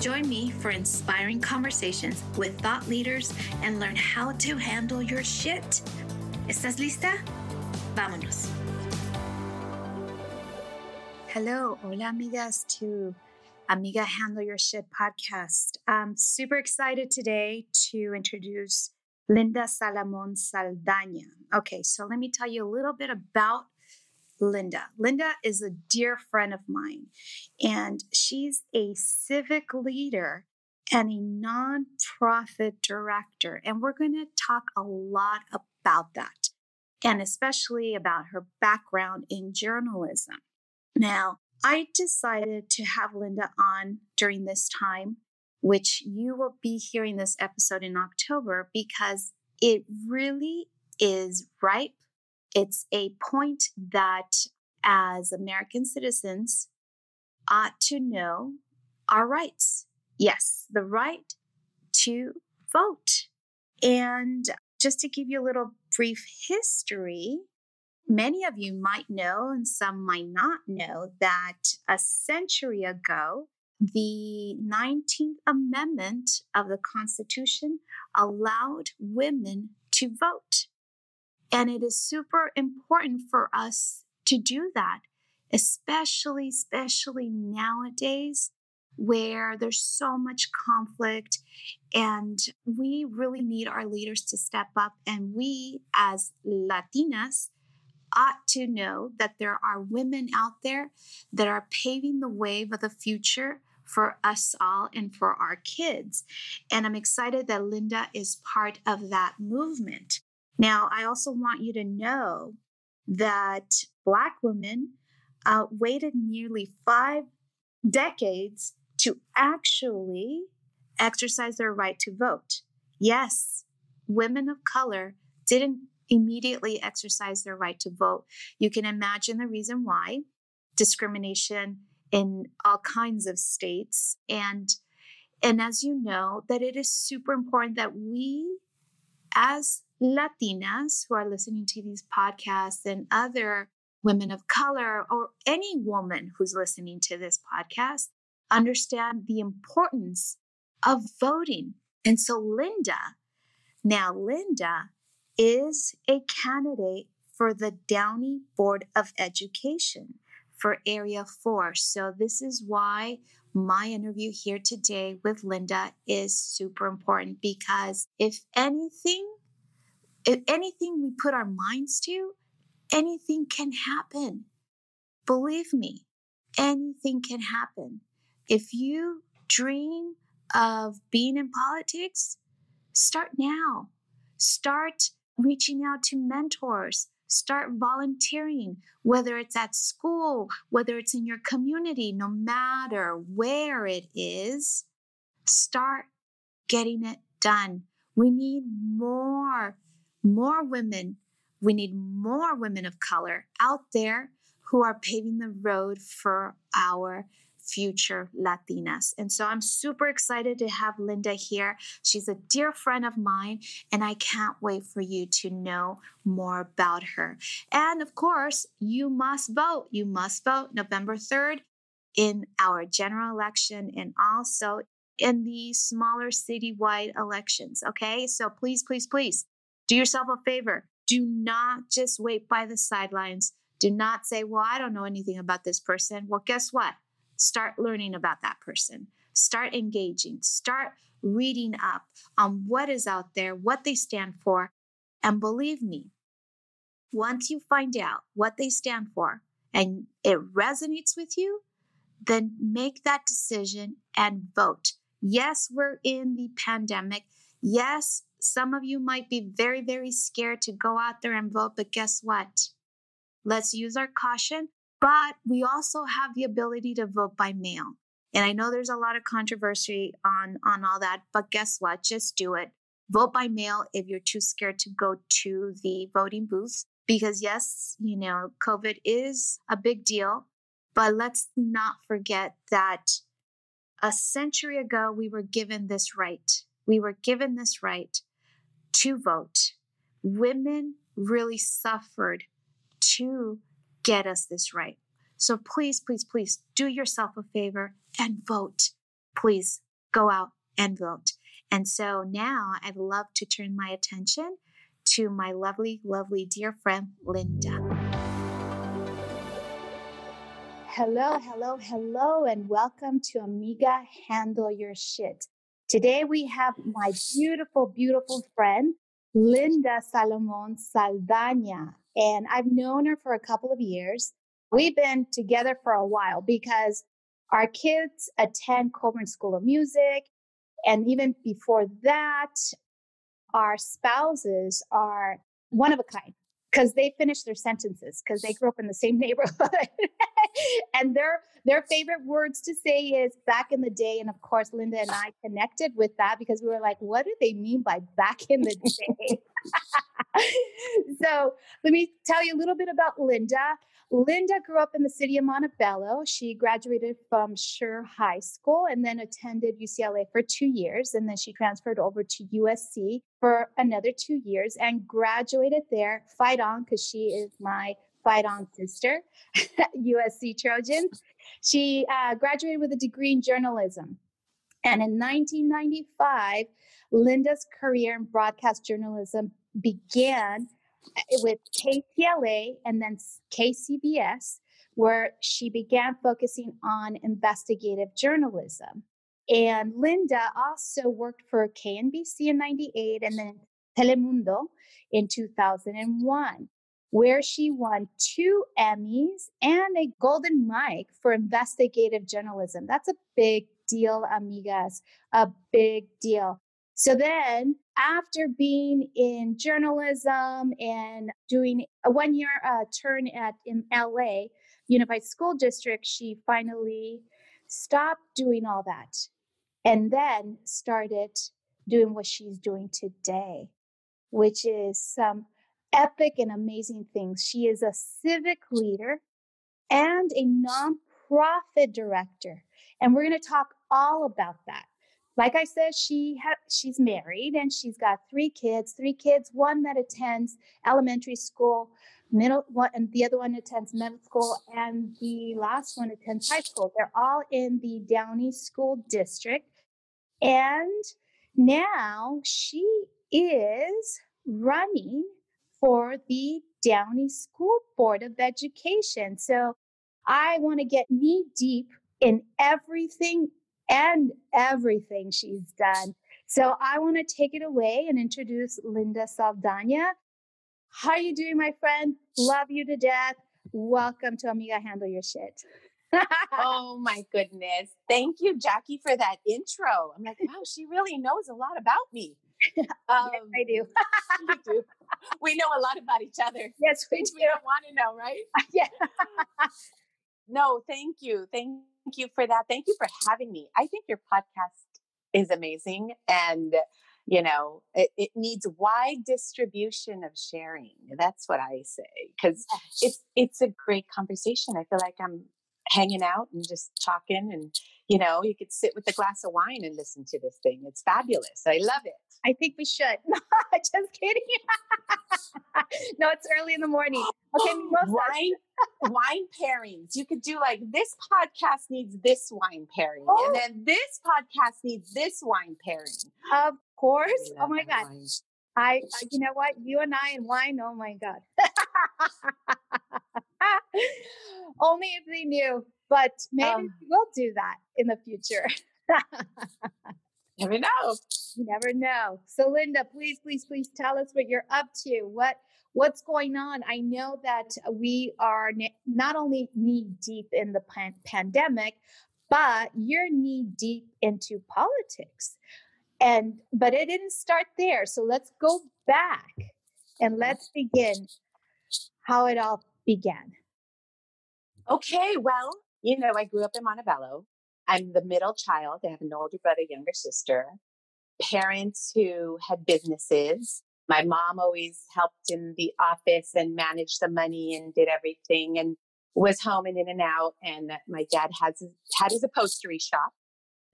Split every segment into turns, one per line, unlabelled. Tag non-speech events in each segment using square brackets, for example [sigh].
Join me for inspiring conversations with thought leaders and learn how to handle your shit. ¿Estás lista? Vámonos. Hello, hola amigas to Amiga Handle Your Shit podcast. I'm super excited today to introduce Linda Salomon Saldaña. Okay, so let me tell you a little bit about Linda. Linda is a dear friend of mine, and she's a civic leader and a nonprofit director. And we're going to talk a lot about that, and especially about her background in journalism. Now, I decided to have Linda on during this time, which you will be hearing this episode in October, because it really is ripe it's a point that as American citizens ought to know our rights. Yes, the right to vote. And just to give you a little brief history, many of you might know, and some might not know, that a century ago, the 19th Amendment of the Constitution allowed women to vote. And it is super important for us to do that, especially, especially nowadays where there's so much conflict and we really need our leaders to step up. And we, as Latinas, ought to know that there are women out there that are paving the way of the future for us all and for our kids. And I'm excited that Linda is part of that movement. Now, I also want you to know that Black women uh, waited nearly five decades to actually exercise their right to vote. Yes, women of color didn't immediately exercise their right to vote. You can imagine the reason why discrimination in all kinds of states and and as you know that it is super important that we as Latinas who are listening to these podcasts and other women of color or any woman who's listening to this podcast understand the importance of voting. And so, Linda, now, Linda is a candidate for the Downey Board of Education for Area 4. So, this is why my interview here today with Linda is super important because if anything, if anything we put our minds to, anything can happen. Believe me, anything can happen. If you dream of being in politics, start now. Start reaching out to mentors. Start volunteering, whether it's at school, whether it's in your community, no matter where it is. Start getting it done. We need more more women. We need more women of color out there who are paving the road for our future Latinas. And so I'm super excited to have Linda here. She's a dear friend of mine, and I can't wait for you to know more about her. And of course, you must vote. You must vote November 3rd in our general election and also in the smaller citywide elections. Okay, so please, please, please do yourself a favor. Do not just wait by the sidelines. Do not say, Well, I don't know anything about this person. Well, guess what? Start learning about that person. Start engaging. Start reading up on what is out there, what they stand for. And believe me, once you find out what they stand for and it resonates with you, then make that decision and vote. Yes, we're in the pandemic. Yes, some of you might be very, very scared to go out there and vote, but guess what? Let's use our caution, but we also have the ability to vote by mail. And I know there's a lot of controversy on, on all that, but guess what? Just do it. Vote by mail if you're too scared to go to the voting booth. Because, yes, you know, COVID is a big deal, but let's not forget that a century ago, we were given this right. We were given this right to vote. Women really suffered to get us this right. So please, please, please do yourself a favor and vote. Please go out and vote. And so now I'd love to turn my attention to my lovely, lovely dear friend, Linda. Hello, hello, hello, and welcome to Amiga Handle Your Shit. Today we have my beautiful, beautiful friend, Linda Salomon Saldana. And I've known her for a couple of years. We've been together for a while because our kids attend Colburn School of Music. And even before that, our spouses are one of a kind because they finish their sentences because they grew up in the same [laughs] neighborhood [laughs] and their their favorite words to say is back in the day and of course linda and i connected with that because we were like what do they mean by back in the day [laughs] so let me tell you a little bit about linda Linda grew up in the city of Montebello. She graduated from Schurr High School and then attended UCLA for two years. And then she transferred over to USC for another two years and graduated there. Fight on, because she is my fight on sister, [laughs] USC Trojans. She uh, graduated with a degree in journalism. And in 1995, Linda's career in broadcast journalism began with KTLA and then KCBS, where she began focusing on investigative journalism. And Linda also worked for KNBC in 98 and then Telemundo in 2001, where she won two Emmys and a Golden Mike for investigative journalism. That's a big deal, amigas, a big deal. So then, after being in journalism and doing a one year uh, turn at in LA Unified School District, she finally stopped doing all that and then started doing what she's doing today, which is some epic and amazing things. She is a civic leader and a nonprofit director. And we're going to talk all about that like I said, she ha- she's married and she's got three kids. Three kids, one that attends elementary school, middle one, and the other one attends middle school, and the last one attends high school. They're all in the Downey School District, and now she is running for the Downey School Board of Education. So I want to get knee deep in everything and everything she's done. So I want to take it away and introduce Linda Saldana. How are you doing, my friend? Love you to death. Welcome to Amiga Handle Your Shit. [laughs]
oh my goodness. Thank you, Jackie, for that intro. I'm like, wow, she really knows a lot about me. [laughs]
Um, yes, I do. [laughs] [laughs]
do. We know a lot about each other.
Yes, we do.
We don't want to know, right?
yeah.
no, thank you. Thank you for that. Thank you for having me. I think your podcast is amazing and you know it, it needs wide distribution of sharing that's what i say because it's it's a great conversation i feel like i'm hanging out and just talking and you know you could sit with a glass of wine and listen to this thing it's fabulous i love it
i think we should [laughs] No, just kidding [laughs] no it's early in the morning okay [gasps]
wine wine pairings you could do like this podcast needs this wine pairing oh. and then this podcast needs this wine pairing
of course oh my god wine. I, you know what? You and I and wine. Oh my God. [laughs] Only if they knew, but maybe um, we'll do that in the future.
Never know.
You never know. So, Linda, please, please, please tell us what you're up to. What what's going on? I know that we are not only knee deep in the pan- pandemic, but you're knee deep into politics and but it didn't start there so let's go back and let's begin how it all began
okay well you know i grew up in montebello i'm the middle child i have an older brother younger sister parents who had businesses my mom always helped in the office and managed the money and did everything and was home and in and out and my dad has had his upholstery shop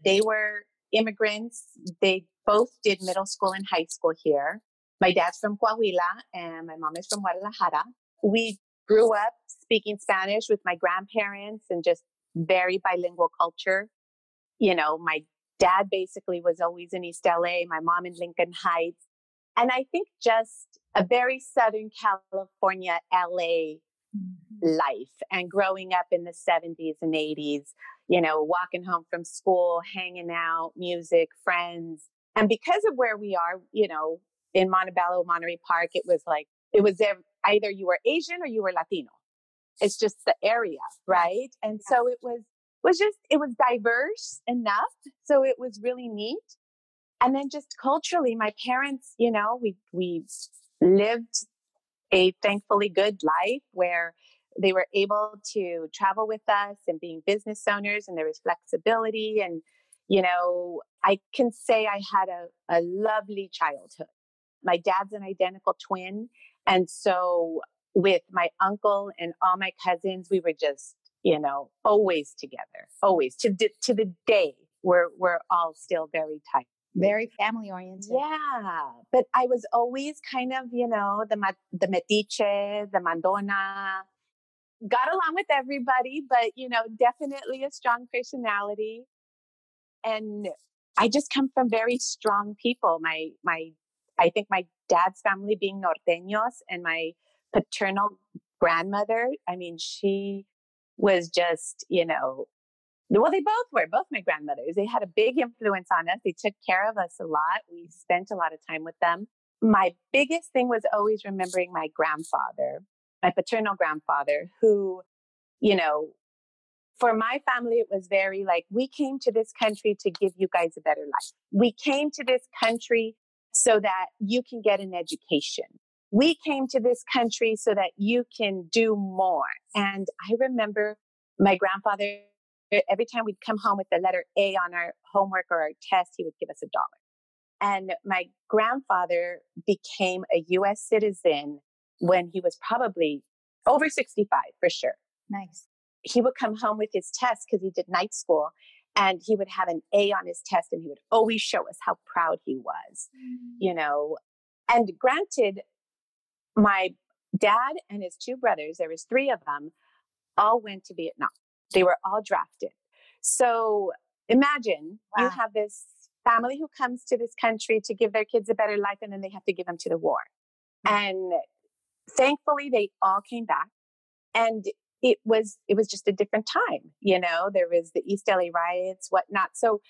they mm-hmm. were immigrants. They both did middle school and high school here. My dad's from Coahuila and my mom is from Guadalajara. We grew up speaking Spanish with my grandparents and just very bilingual culture. You know, my dad basically was always in East LA, my mom in Lincoln Heights. And I think just a very Southern California, LA mm-hmm. life and growing up in the 70s and 80s you know, walking home from school, hanging out, music, friends. And because of where we are, you know, in Montebello, Monterey Park, it was like, it was either you were Asian or you were Latino. It's just the area, right? And so it was, was just, it was diverse enough. So it was really neat. And then just culturally, my parents, you know, we, we lived a thankfully good life where they were able to travel with us and being business owners and there was flexibility and you know i can say i had a, a lovely childhood my dad's an identical twin and so with my uncle and all my cousins we were just you know always together always to, to the day we're we're all still very tight
very family oriented.
Yeah, but I was always kind of, you know, the the metiche, the mandona, got along with everybody, but you know, definitely a strong personality. And I just come from very strong people. My my I think my dad's family being norteños and my paternal grandmother, I mean, she was just, you know, well, they both were, both my grandmothers. They had a big influence on us. They took care of us a lot. We spent a lot of time with them. My biggest thing was always remembering my grandfather my paternal grandfather, who, you know, for my family, it was very like, we came to this country to give you guys a better life. We came to this country so that you can get an education. We came to this country so that you can do more. And I remember my grandfather, every time we'd come home with the letter A on our homework or our test, he would give us a dollar. And my grandfather became a US citizen when he was probably over 65 for sure.
Nice.
He would come home with his test because he did night school and he would have an A on his test and he would always show us how proud he was, mm. you know. And granted, my dad and his two brothers, there was three of them, all went to Vietnam. They were all drafted. So imagine wow. you have this family who comes to this country to give their kids a better life and then they have to give them to the war. Mm. And thankfully they all came back and it was it was just a different time you know there was the east la riots whatnot so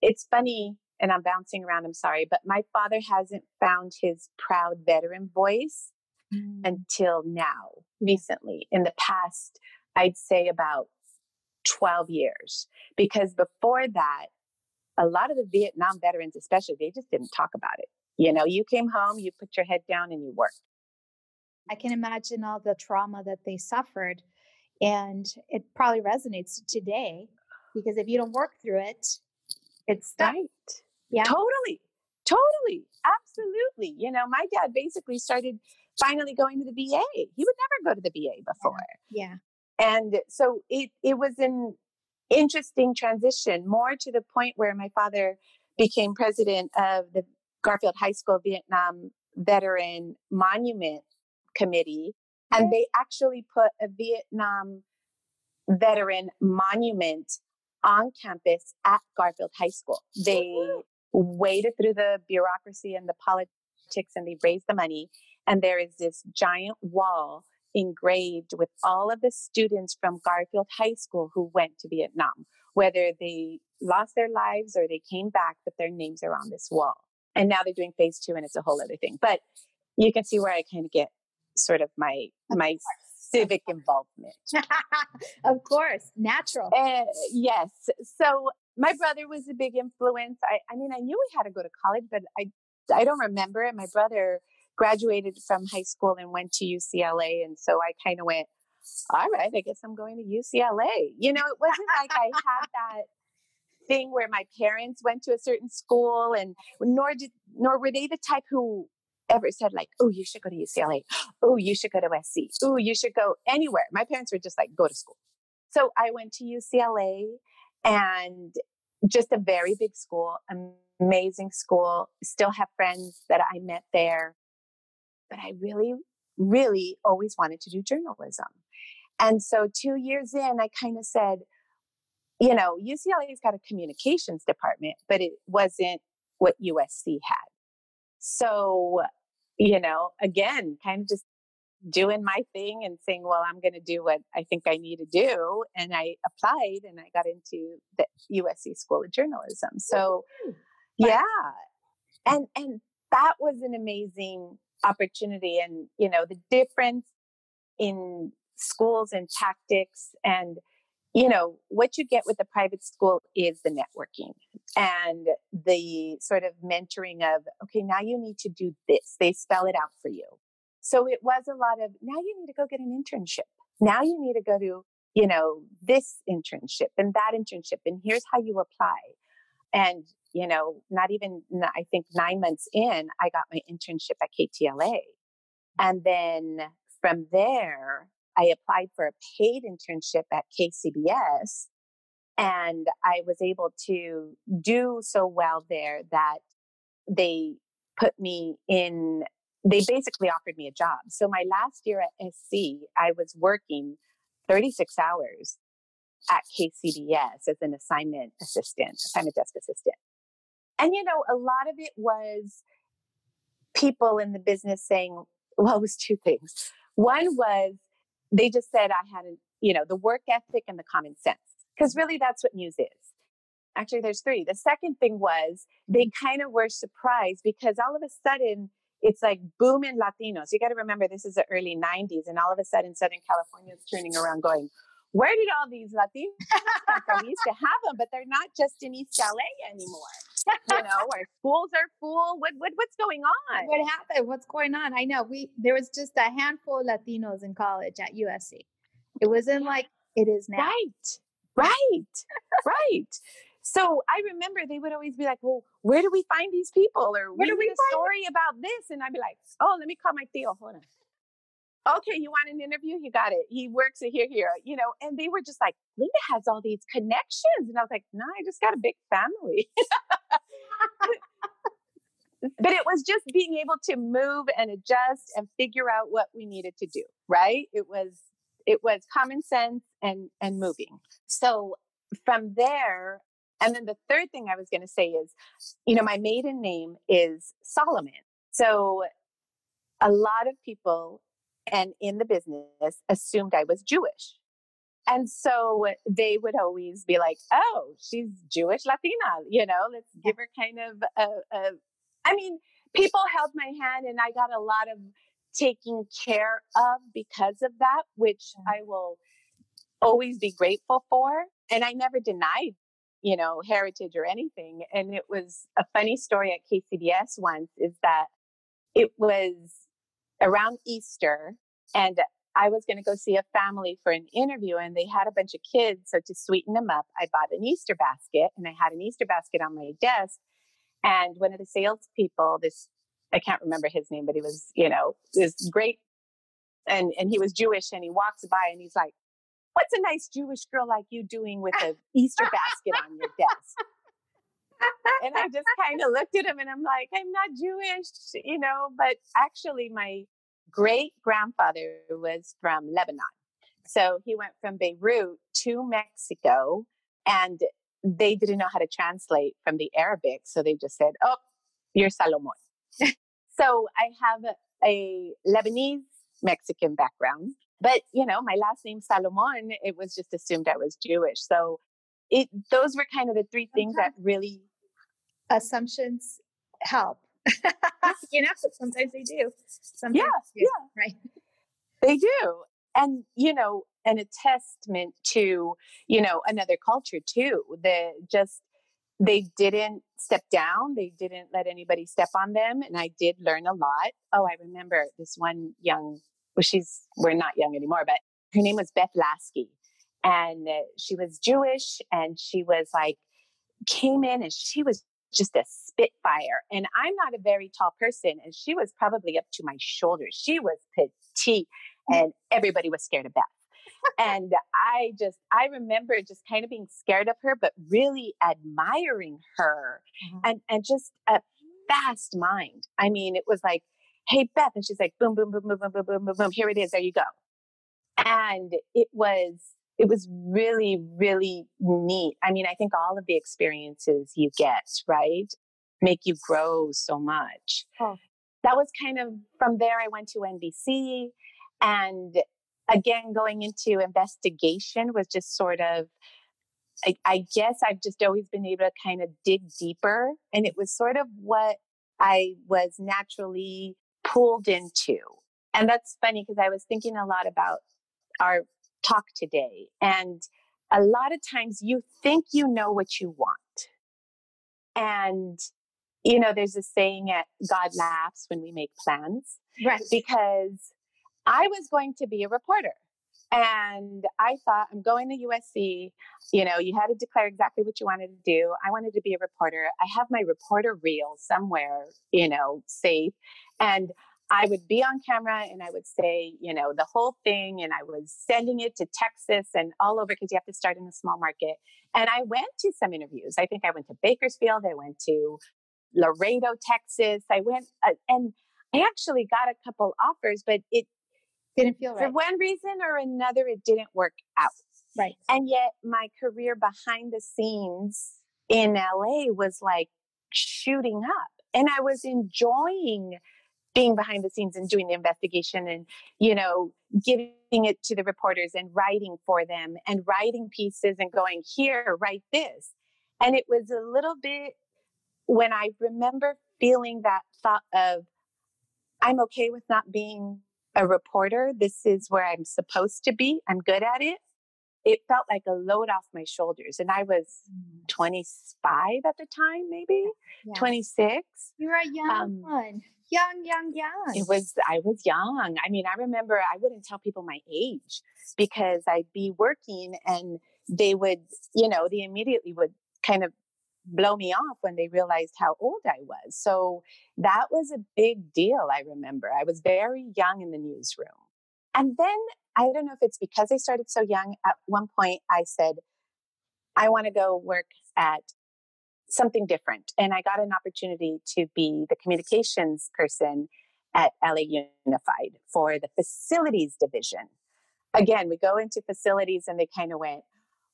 it's funny and i'm bouncing around i'm sorry but my father hasn't found his proud veteran voice mm. until now recently in the past i'd say about 12 years because before that a lot of the vietnam veterans especially they just didn't talk about it you know you came home you put your head down and you worked
I can imagine all the trauma that they suffered. And it probably resonates today because if you don't work through it, it's
right. Yeah. Totally. Totally. Absolutely. You know, my dad basically started finally going to the VA. He would never go to the VA before.
Yeah.
And so it, it was an interesting transition, more to the point where my father became president of the Garfield High School Vietnam Veteran Monument Committee. And they actually put a Vietnam veteran monument on campus at Garfield High School. They waded through the bureaucracy and the politics and they raised the money. And there is this giant wall engraved with all of the students from Garfield High School who went to Vietnam, whether they lost their lives or they came back, but their names are on this wall. And now they're doing phase two and it's a whole other thing. But you can see where I kind of get sort of my my [laughs] civic involvement.
of course, natural.
Uh, yes. So my brother was a big influence. I, I mean, I knew we had to go to college, but I I don't remember it. My brother graduated from high school and went to UCLA, and so I kind of went, all right, I guess I'm going to UCLA. You know, it wasn't like I had that thing where my parents went to a certain school and nor did nor were they the type who ever said like, "Oh, you should go to UCLA. Oh, you should go to SC. Oh, you should go anywhere." My parents were just like, "Go to school." So I went to UCLA and just a very big school, amazing school. Still have friends that I met there. But I really really always wanted to do journalism. And so 2 years in I kind of said, you know, UCLA's got a communications department, but it wasn't what USC had. So, you know, again, kind of just doing my thing and saying, well, I'm going to do what I think I need to do. And I applied and I got into the USC School of Journalism. So, yeah. And, and that was an amazing opportunity. And, you know, the difference in schools and tactics and you know, what you get with the private school is the networking and the sort of mentoring of, okay, now you need to do this. They spell it out for you. So it was a lot of, now you need to go get an internship. Now you need to go to, you know, this internship and that internship. And here's how you apply. And, you know, not even, I think nine months in, I got my internship at KTLA. And then from there, I applied for a paid internship at KCBS and I was able to do so well there that they put me in, they basically offered me a job. So my last year at SC, I was working 36 hours at KCBS as an assignment assistant, assignment desk assistant. And you know, a lot of it was people in the business saying, well, it was two things. One was they just said I had, a, you know, the work ethic and the common sense, because really that's what news is. Actually, there's three. The second thing was they mm-hmm. kind of were surprised because all of a sudden it's like booming Latinos. You got to remember this is the early 90s, and all of a sudden Southern California is turning around going, where did all these Latinos come from? We used to have them, but they're not just in East LA anymore. You know, our schools are full. What, what what's going on?
What happened? What's going on? I know we there was just a handful of Latinos in college at USC. It wasn't like it is now.
Right, right, right. So I remember they would always be like, "Well, where do we find these people?" Or
where do we
a story about this? And I'd be like, "Oh, let me call my Theo. Hold on." Okay, you want an interview? You got it. He works at here, here, you know, and they were just like, Linda has all these connections. And I was like, no, I just got a big family. but it was just being able to move and adjust and figure out what we needed to do, right? It was, it was common sense and, and moving. So from there, and then the third thing I was going to say is, you know, my maiden name is Solomon. So a lot of people and in the business assumed I was Jewish. And so they would always be like, oh, she's Jewish Latina, you know, let's give her kind of a, a I mean, people held my hand and I got a lot of taking care of because of that, which I will always be grateful for. And I never denied, you know, heritage or anything. And it was a funny story at KCBS once is that it was around Easter and I was going to go see a family for an interview and they had a bunch of kids. So to sweeten them up, I bought an Easter basket and I had an Easter basket on my desk. And one of the salespeople, this, I can't remember his name, but he was, you know, this great. And, and he was Jewish and he walks by and he's like, what's a nice Jewish girl like you doing with an Easter basket on your desk? And I just kind of looked at him and I'm like, I'm not Jewish, you know, but actually my great grandfather was from Lebanon. So he went from Beirut to Mexico and they didn't know how to translate from the Arabic. So they just said, Oh, you're Salomon. [laughs] so I have a, a Lebanese Mexican background. But, you know, my last name Salomon, it was just assumed I was Jewish. So it those were kind of the three things that really
assumptions help. [laughs] you know, sometimes they do. Sometimes
yeah, yeah,
right.
They do, and you know, and a testament to you know another culture too. The just they didn't step down. They didn't let anybody step on them, and I did learn a lot. Oh, I remember this one young. Well, she's we're not young anymore, but her name was Beth Lasky, and uh, she was Jewish, and she was like came in and she was just a spitfire. And I'm not a very tall person, and she was probably up to my shoulders. She was petite, and everybody was scared of Beth. and I just, I remember just kind of being scared of her, but really admiring her mm-hmm. and, and just a fast mind. I mean, it was like, hey, Beth. And she's like, boom, boom, boom, boom, boom, boom, boom, boom, boom. Here it is. There you go. And it was it was really, really neat. I mean, I think all of the experiences you get, right, make you grow so much. That was kind of from there, I went to NBC. And again, going into investigation was just sort of, I, I guess I've just always been able to kind of dig deeper. And it was sort of what I was naturally pulled into. And that's funny because I was thinking a lot about our talk today. And a lot of times you think you know what you want. And, you know, there's a saying at God laughs when we make plans.
Right.
Because I was going to be a reporter. And I thought, I'm going to USC. You know, you had to declare exactly what you wanted to do. I wanted to be a reporter. I have my reporter reel somewhere, you know, safe. And I would be on camera and I would say, you know, the whole thing. And I was sending it to Texas and all over because you have to start in a small market. And I went to some interviews. I think I went to Bakersfield. I went to Laredo, Texas. I went uh, and I actually got a couple offers, but it
didn't feel right.
For one reason or another, it didn't work out.
Right.
And yet my career behind the scenes in LA was like shooting up and I was enjoying being behind the scenes and doing the investigation and you know giving it to the reporters and writing for them and writing pieces and going here write this. And it was a little bit when i remember feeling that thought of i'm okay with not being a reporter. This is where i'm supposed to be. I'm good at it. It felt like a load off my shoulders and i was mm. 25 at the time maybe? Yeah. 26
You were a young um, one young, young, young.
It was, I was young. I mean, I remember I wouldn't tell people my age because I'd be working and they would, you know, they immediately would kind of blow me off when they realized how old I was. So that was a big deal. I remember I was very young in the newsroom. And then I don't know if it's because I started so young. At one point, I said, I want to go work at something different. And I got an opportunity to be the communications person at LA Unified for the facilities division. Again, we go into facilities and they kind of went,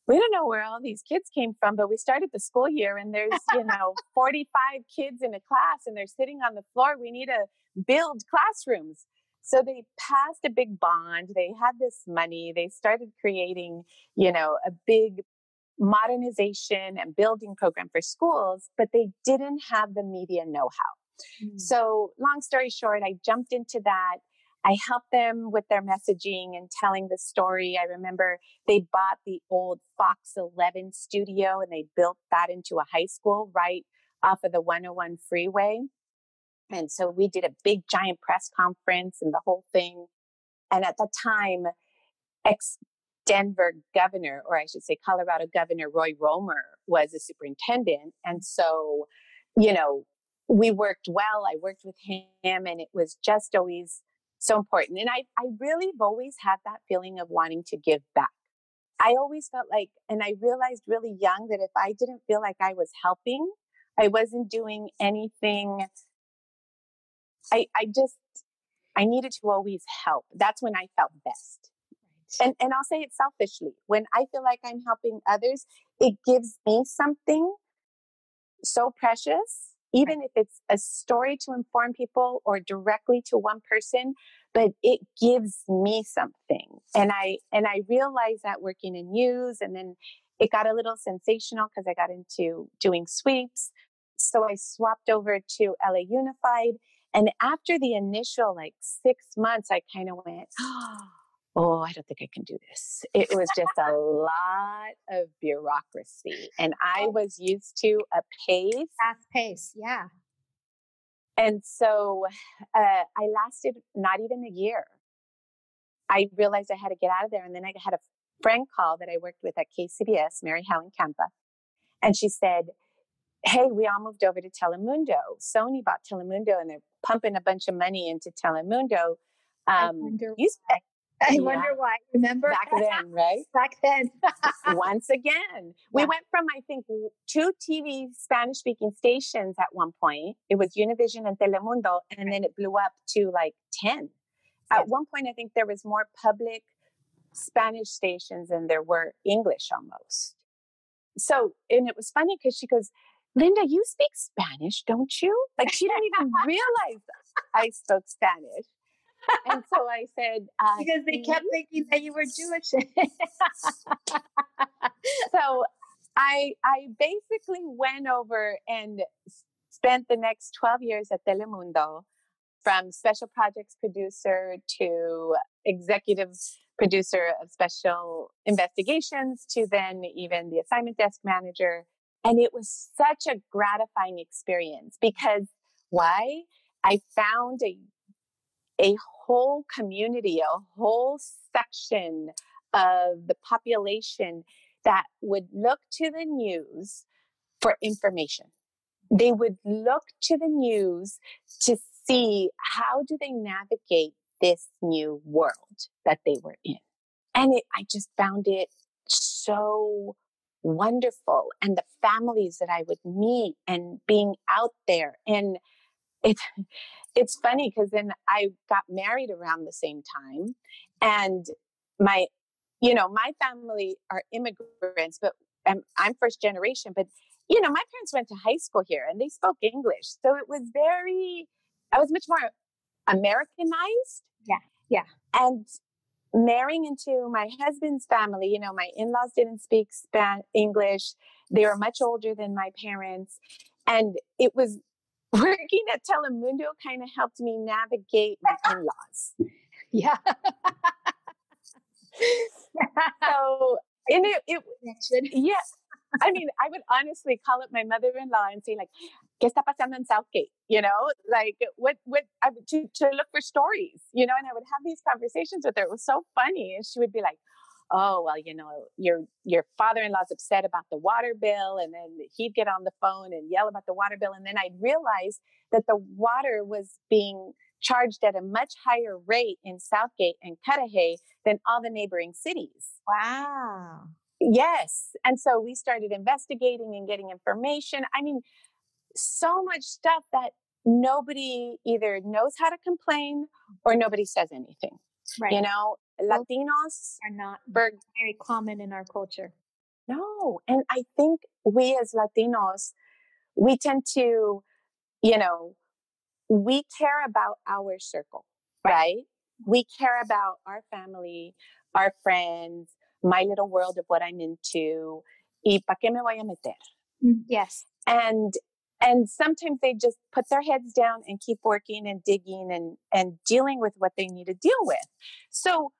we don't know where all these kids came from, but we started the school year and there's, you know, [laughs] 45 kids in a class and they're sitting on the floor. We need to build classrooms. So they passed a big bond. They had this money. They started creating, you know, a big modernization and building program for schools, but they didn't have the media know how. Mm. So, long story short, I jumped into that. I helped them with their messaging and telling the story. I remember they bought the old Fox 11 studio and they built that into a high school right off of the 101 freeway. And so we did a big giant press conference and the whole thing. And at the time, ex Denver governor, or I should say Colorado Governor Roy Romer was a superintendent. And so, you know, we worked well. I worked with him and it was just always so important. And I, I really have always had that feeling of wanting to give back. I always felt like, and I realized really young that if I didn't feel like I was helping, I wasn't doing anything. I, I just, I needed to always help. That's when I felt best. And, and I'll say it selfishly. When I feel like I'm helping others, it gives me something so precious, even if it's a story to inform people or directly to one person, but it gives me something. And I, and I realized that working in news and then it got a little sensational because I got into doing sweeps. So I swapped over to LA Unified. And after the initial like six months, I kind of went, [gasps] [gasps] oh, I don't think I can do this. It was just a lot of bureaucracy. And I oh. was used to a pace.
Fast pace, yeah.
And so uh, I lasted not even a year. I realized I had to get out of there. And then I had a friend call that I worked with at KCBS, Mary Helen Campa. And she said, Hey, we all moved over to Telemundo. Sony bought Telemundo and they're pumping a bunch of money into Telemundo. Um, you,
I yeah. wonder why. Remember
back [laughs] then, right?
Back then. [laughs]
Once again, we went from I think two TV Spanish speaking stations at one point. It was Univision and Telemundo, and then it blew up to like ten. At one point, I think there was more public Spanish stations than there were English almost. So, and it was funny because she goes, Linda, you speak Spanish, don't you? Like she didn't even [laughs] realize I spoke Spanish and so I said,
uh, because they kept thinking that you were Jewish. [laughs]
so I I basically went over and spent the next 12 years at Telemundo from special projects producer to executive producer of special investigations to then even the assignment desk manager. And it was such a gratifying experience because why? I found a a whole community, a whole section of the population that would look to the news for information. They would look to the news to see how do they navigate this new world that they were in. And it, I just found it so wonderful. And the families that I would meet and being out there and it [laughs] it's funny because then I got married around the same time, and my, you know, my family are immigrants, but I'm, I'm first generation. But you know, my parents went to high school here and they spoke English, so it was very, I was much more Americanized.
Yeah, yeah,
and marrying into my husband's family, you know, my in-laws didn't speak Spanish, English. They were much older than my parents. And it was [laughs] working at Telemundo kind of helped me navigate my in-laws.
Yeah. [laughs]
so and it, it [laughs] yeah. I mean, I would honestly call up my mother-in-law and say, like, ¿qué está pasando en South Gate? You know, like what, what, I would, to, to look for stories, you know, and I would have these conversations with her. It was so funny. And she would be like, oh well you know your your father-in-law's upset about the water bill and then he'd get on the phone and yell about the water bill and then i'd realize that the water was being charged at a much higher rate in south gate and cudahy than all the neighboring cities.
Wow.
Yes and so we started investigating and getting information. I mean so much stuff that nobody either knows how to complain or nobody says anything right. you know Latinos
are not very common in our culture.
No. And I think we as Latinos, we tend to, you know, we care about our circle, right? We care about our family, our friends, my little world of what I'm into. Y pa qué me voy a meter?
Mm, yes.
And and sometimes they just put their heads down and keep working and digging and and dealing with what they need to deal with. So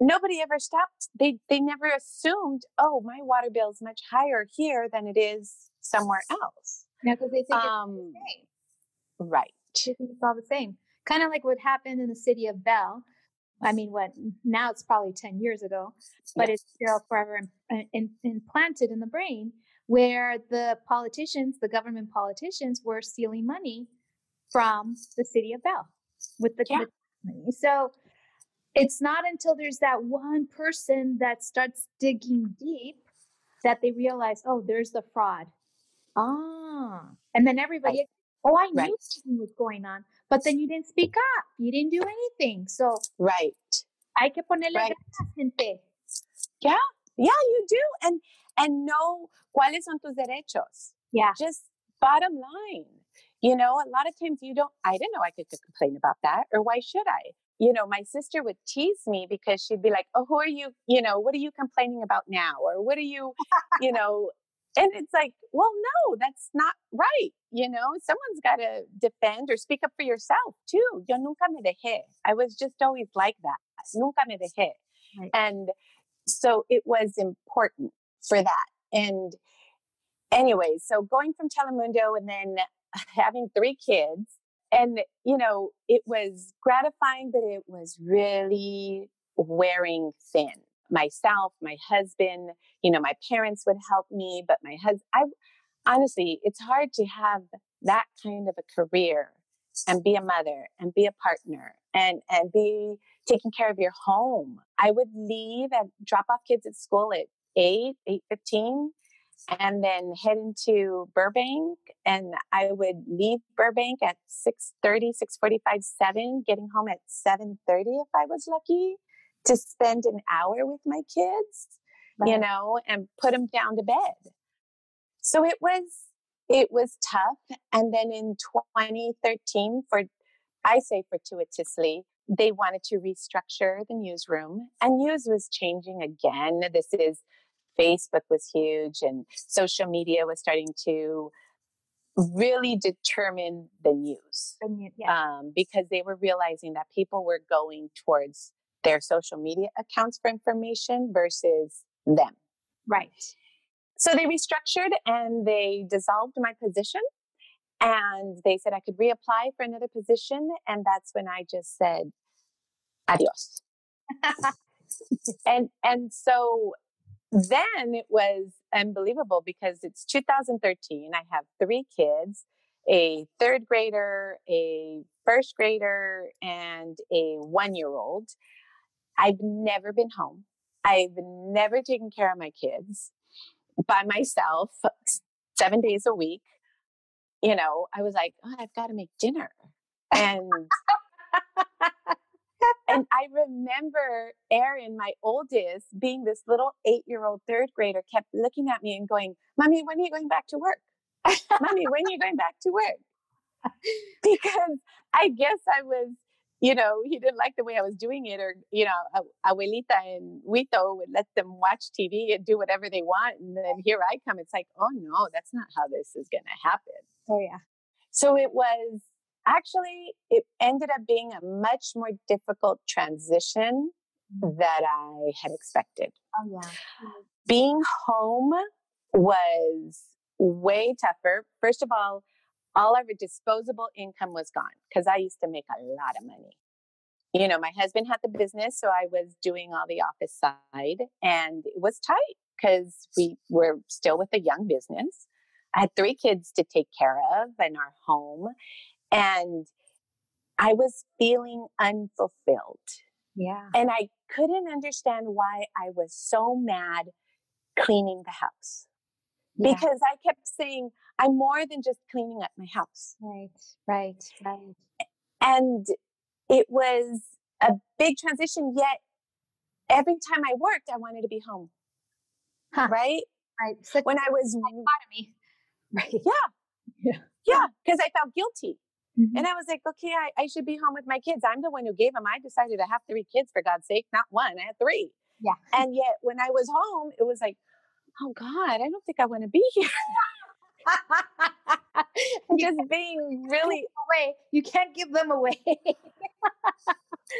nobody ever stopped. They they never assumed, oh, my water bill is much higher here than it is somewhere else.
Yeah, because they think um, it's the
same. Right.
They think it's all the same. Kind of like what happened in the city of Bell. I mean, what now it's probably 10 years ago, but it's still forever in, in, implanted in the brain where the politicians, the government politicians, were stealing money from the city of Bell with the, yeah. money. So It's not until there's that one person that starts digging deep that they realize, oh, there's the fraud. Ah. And then everybody, right. oh, I knew right. something was going on, but then you didn't speak up. You didn't do anything. So,
right.
Hay que ponerle right. ganas, gente.
Yeah, yeah, you do. And and know cuáles son tus derechos.
Yeah.
Just bottom line. You know, a lot of times you don't, I didn't know I could complain about that, or why should I? You know, my sister would tease me because she'd be like, Oh, who are you? You know, what are you complaining about now? Or what are you, you [laughs] know, and it's like, well, no, that's not right. You know, someone's got to defend or speak up for yourself too. Yo nunca me dejé. I was just always like that. Nunca me dejé. Right. And so it was important for that. And anyway, so going from Telemundo and then [laughs] having three kids, and you know, it was gratifying, but it was really wearing thin. Myself, my husband, you know, my parents would help me, but my husband, I honestly, it's hard to have that kind of a career and be a mother and be a partner and and be taking care of your home. I would leave and drop off kids at school at 8, 8.15 and then head into Burbank. And I would leave Burbank at 6.30, 6.45, 7, getting home at 7.30 if I was lucky to spend an hour with my kids, right. you know, and put them down to bed. So it was, it was tough. And then in 2013, for, I say fortuitously, they wanted to restructure the newsroom and news was changing again. This is Facebook was huge and social media was starting to really determine the news yeah. um, because they were realizing that people were going towards their social media accounts for information versus them.
Right.
So they restructured and they dissolved my position and they said I could reapply for another position. And that's when I just said, adios. [laughs] and and so then it was unbelievable because it's 2013. I have three kids a third grader, a first grader, and a one year old. I've never been home. I've never taken care of my kids by myself seven days a week. You know, I was like, oh, I've got to make dinner. And [laughs] [laughs] and I remember Aaron, my oldest, being this little eight year old third grader, kept looking at me and going, Mommy, when are you going back to work? [laughs] Mommy, when are you going back to work? [laughs] because I guess I was, you know, he didn't like the way I was doing it, or, you know, Abuelita and Huito would let them watch TV and do whatever they want. And then here I come. It's like, oh no, that's not how this is going to happen.
Oh, yeah.
So it was actually, it ended up being a much more difficult transition mm-hmm. that I had expected.
Oh, yeah.
Being home was way tougher. First of all, all of our disposable income was gone because I used to make a lot of money. You know, my husband had the business, so I was doing all the office side, and it was tight because we were still with a young business. I had three kids to take care of in our home. And I was feeling unfulfilled.
Yeah.
And I couldn't understand why I was so mad cleaning the house. Yeah. Because I kept saying, I'm more than just cleaning up my house.
Right, right, right.
And it was a big transition, yet every time I worked, I wanted to be home.
Huh.
Right?
Right.
When I was
dichotomy. [laughs]
Right. Yeah. Yeah. Yeah. Because I felt guilty. Mm-hmm. And I was like, okay, I, I should be home with my kids. I'm the one who gave them. I decided to have three kids for God's sake, not one. I had three.
Yeah.
And yet when I was home, it was like, oh God, I don't think I want to be [laughs] here. [laughs] just being really
away. You can't give them away. [laughs]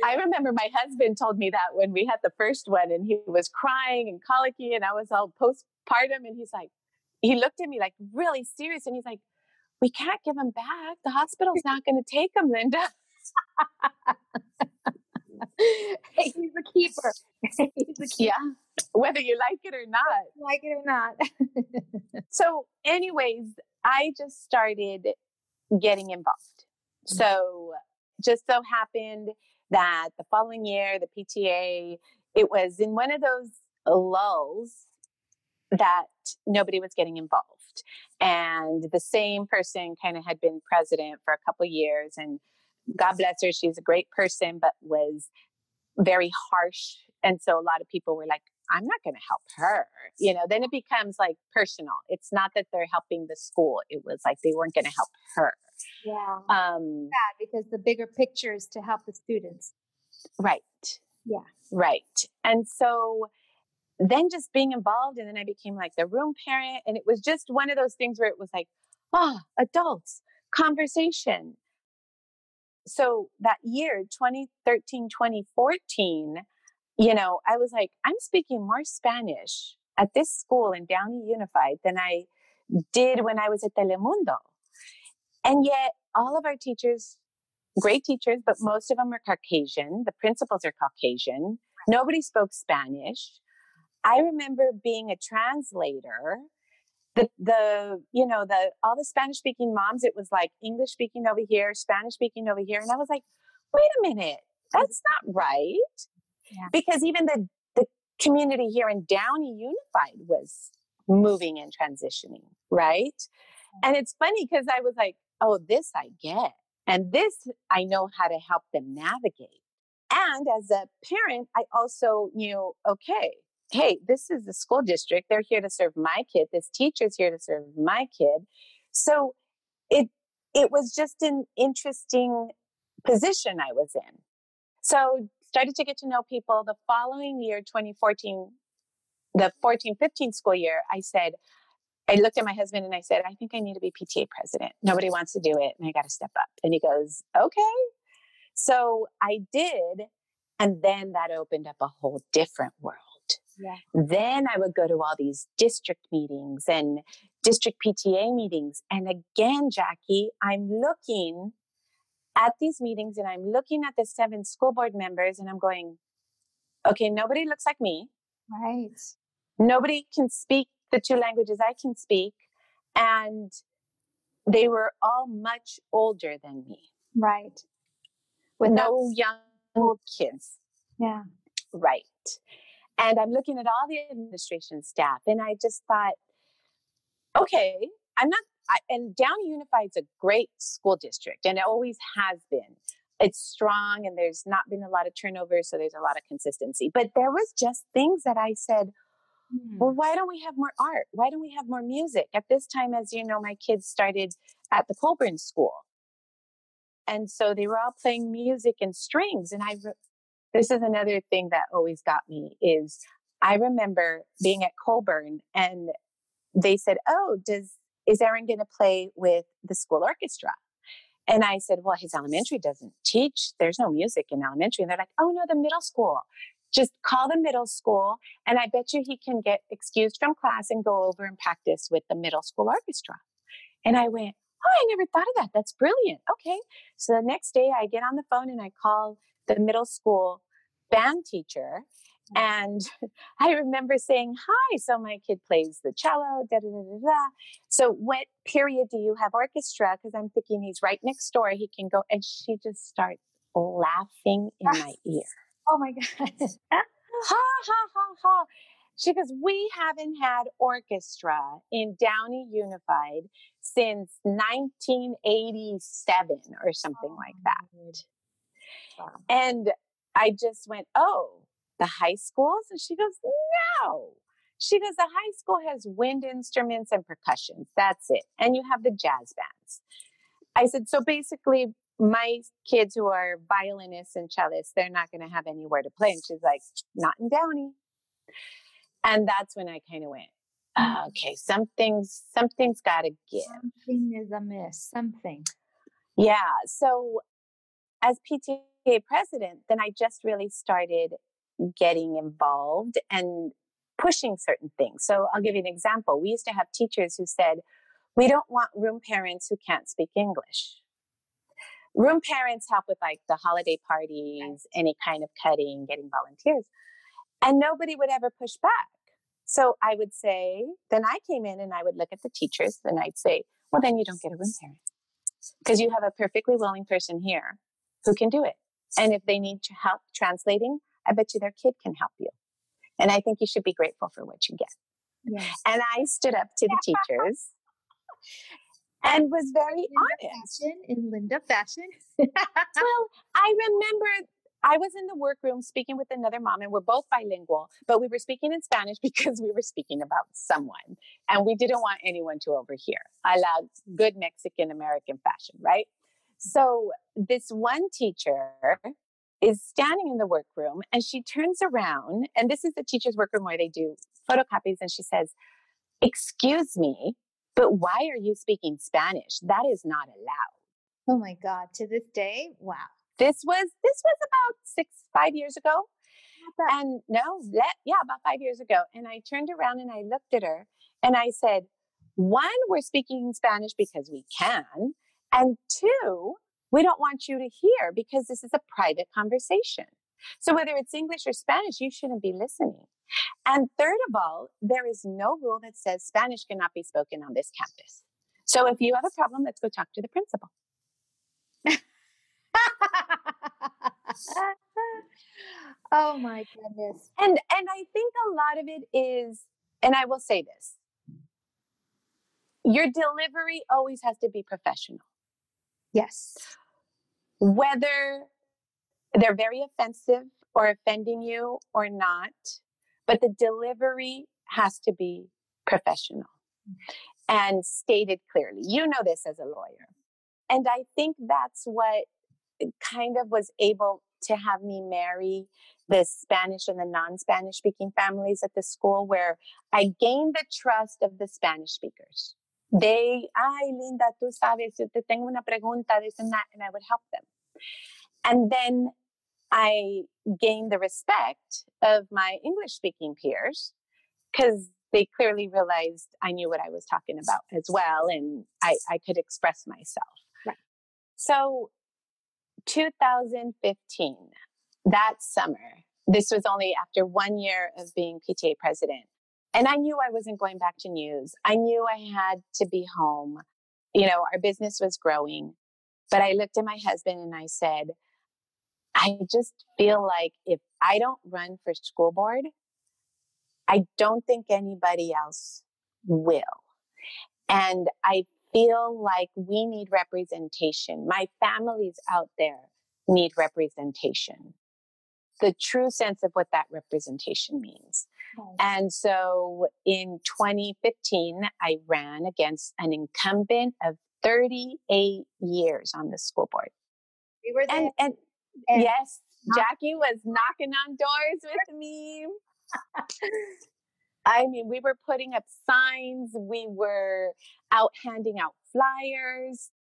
I remember my husband told me that when we had the first one and he was crying and colicky and I was all postpartum and he's like, he looked at me like really serious and he's like, we can't give him back. The hospital's [laughs] not going to take him, Linda. [laughs]
he's a keeper. [laughs] he's a keeper.
Yeah, whether you like it or not.
Like it or
not. so, anyways, I just started getting involved. Mm-hmm. So, just so happened that the following year, the PTA, it was in one of those lulls that nobody was getting involved. And the same person kind of had been president for a couple years. And God bless her, she's a great person, but was very harsh. And so a lot of people were like, I'm not going to help her. You know, then it becomes like personal. It's not that they're helping the school. It was like they weren't going to help her.
Yeah. Um, yeah, because the bigger picture is to help the students.
Right.
Yeah.
Right. And so then just being involved, and then I became like the room parent. And it was just one of those things where it was like, oh, adults, conversation. So that year, 2013, 2014, you know, I was like, I'm speaking more Spanish at this school in Downey Unified than I did when I was at Telemundo. And yet, all of our teachers, great teachers, but most of them are Caucasian. The principals are Caucasian. Nobody spoke Spanish. I remember being a translator. The, the you know the all the Spanish speaking moms it was like English speaking over here Spanish speaking over here and I was like wait a minute that's not right yeah. because even the the community here in Downey Unified was moving and transitioning right and it's funny because I was like oh this I get and this I know how to help them navigate and as a parent I also knew okay hey, this is the school district. They're here to serve my kid. This teacher's here to serve my kid. So it it was just an interesting position I was in. So started to get to know people. The following year, 2014, the 14, 15 school year, I said, I looked at my husband and I said, I think I need to be PTA president. Nobody wants to do it and I got to step up. And he goes, okay. So I did. And then that opened up a whole different world. Yeah. Then I would go to all these district meetings and district PTA meetings. And again, Jackie, I'm looking at these meetings and I'm looking at the seven school board members and I'm going, okay, nobody looks like me.
Right.
Nobody can speak the two languages I can speak. And they were all much older than me.
Right.
With no young kids.
Yeah.
Right. And I'm looking at all the administration staff, and I just thought, okay, I'm not. I, and Downey Unified is a great school district, and it always has been. It's strong, and there's not been a lot of turnover, so there's a lot of consistency. But there was just things that I said, hmm. well, why don't we have more art? Why don't we have more music? At this time, as you know, my kids started at the Colburn School. And so they were all playing music and strings. And I this is another thing that always got me is I remember being at Colburn and they said, "Oh, does is Aaron going to play with the school orchestra?" And I said, "Well, his elementary doesn't teach. There's no music in elementary." And they're like, "Oh no, the middle school. Just call the middle school, and I bet you he can get excused from class and go over and practice with the middle school orchestra." And I went, "Oh, I never thought of that. That's brilliant." Okay, so the next day I get on the phone and I call the middle school band teacher. Mm. And [laughs] I remember saying, Hi, so my kid plays the cello, da da da da da. So, what period do you have orchestra? Because I'm thinking he's right next door. He can go. And she just starts laughing in my [laughs] ear.
Oh my God. [laughs]
ha, ha, ha, ha. She goes, We haven't had orchestra in Downey Unified since 1987 or something oh, like that. Wow. And I just went, oh, the high schools? And she goes, no. She goes, the high school has wind instruments and percussions. That's it. And you have the jazz bands. I said, so basically, my kids who are violinists and cellists, they're not going to have anywhere to play. And she's like, not in Downey. And that's when I kind of went, oh, okay, something's something's got to give.
Something is amiss. Something.
Yeah. So as PTA president, then I just really started getting involved and pushing certain things. So I'll give you an example. We used to have teachers who said, we don't want room parents who can't speak English. Room parents help with like the holiday parties, any kind of cutting, getting volunteers. And nobody would ever push back. So I would say, then I came in and I would look at the teachers and I'd say, well, then you don't get a room parent because you have a perfectly willing person here who can do it. And if they need to help translating, I bet you their kid can help you. And I think you should be grateful for what you get. Yes. And I stood up to the teachers [laughs] and was very
Linda
honest.
Fashion, in Linda fashion. [laughs]
well, [laughs] I remember I was in the workroom speaking with another mom, and we're both bilingual, but we were speaking in Spanish because we were speaking about someone, and we didn't want anyone to overhear. I love good Mexican American fashion, right? So this one teacher is standing in the workroom and she turns around, and this is the teacher's workroom where they do photocopies, and she says, Excuse me, but why are you speaking Spanish? That is not allowed.
Oh my God. To this day, wow.
This was this was about six, five years ago. And no, let, yeah, about five years ago. And I turned around and I looked at her and I said, one, we're speaking Spanish because we can. And two, we don't want you to hear because this is a private conversation. So whether it's English or Spanish, you shouldn't be listening. And third of all, there is no rule that says Spanish cannot be spoken on this campus. So if you have a problem, let's go talk to the principal. [laughs]
oh my goodness.
And and I think a lot of it is and I will say this. Your delivery always has to be professional.
Yes.
Whether they're very offensive or offending you or not, but the delivery has to be professional and stated clearly. You know this as a lawyer. And I think that's what kind of was able to have me marry the Spanish and the non Spanish speaking families at the school where I gained the trust of the Spanish speakers. They, ay, Linda, tú sabes, yo te tengo una pregunta, this and that, and I would help them. And then I gained the respect of my English speaking peers because they clearly realized I knew what I was talking about as well and I, I could express myself. Right. So 2015, that summer, this was only after one year of being PTA president. And I knew I wasn't going back to news. I knew I had to be home. You know, our business was growing. But I looked at my husband and I said, I just feel like if I don't run for school board, I don't think anybody else will. And I feel like we need representation. My families out there need representation. The true sense of what that representation means. And so in 2015, I ran against an incumbent of 38 years on the school board.
We were there.
And, and, and yes, Jackie was knocking on doors with me. I mean, we were putting up signs, we were out handing out flyers.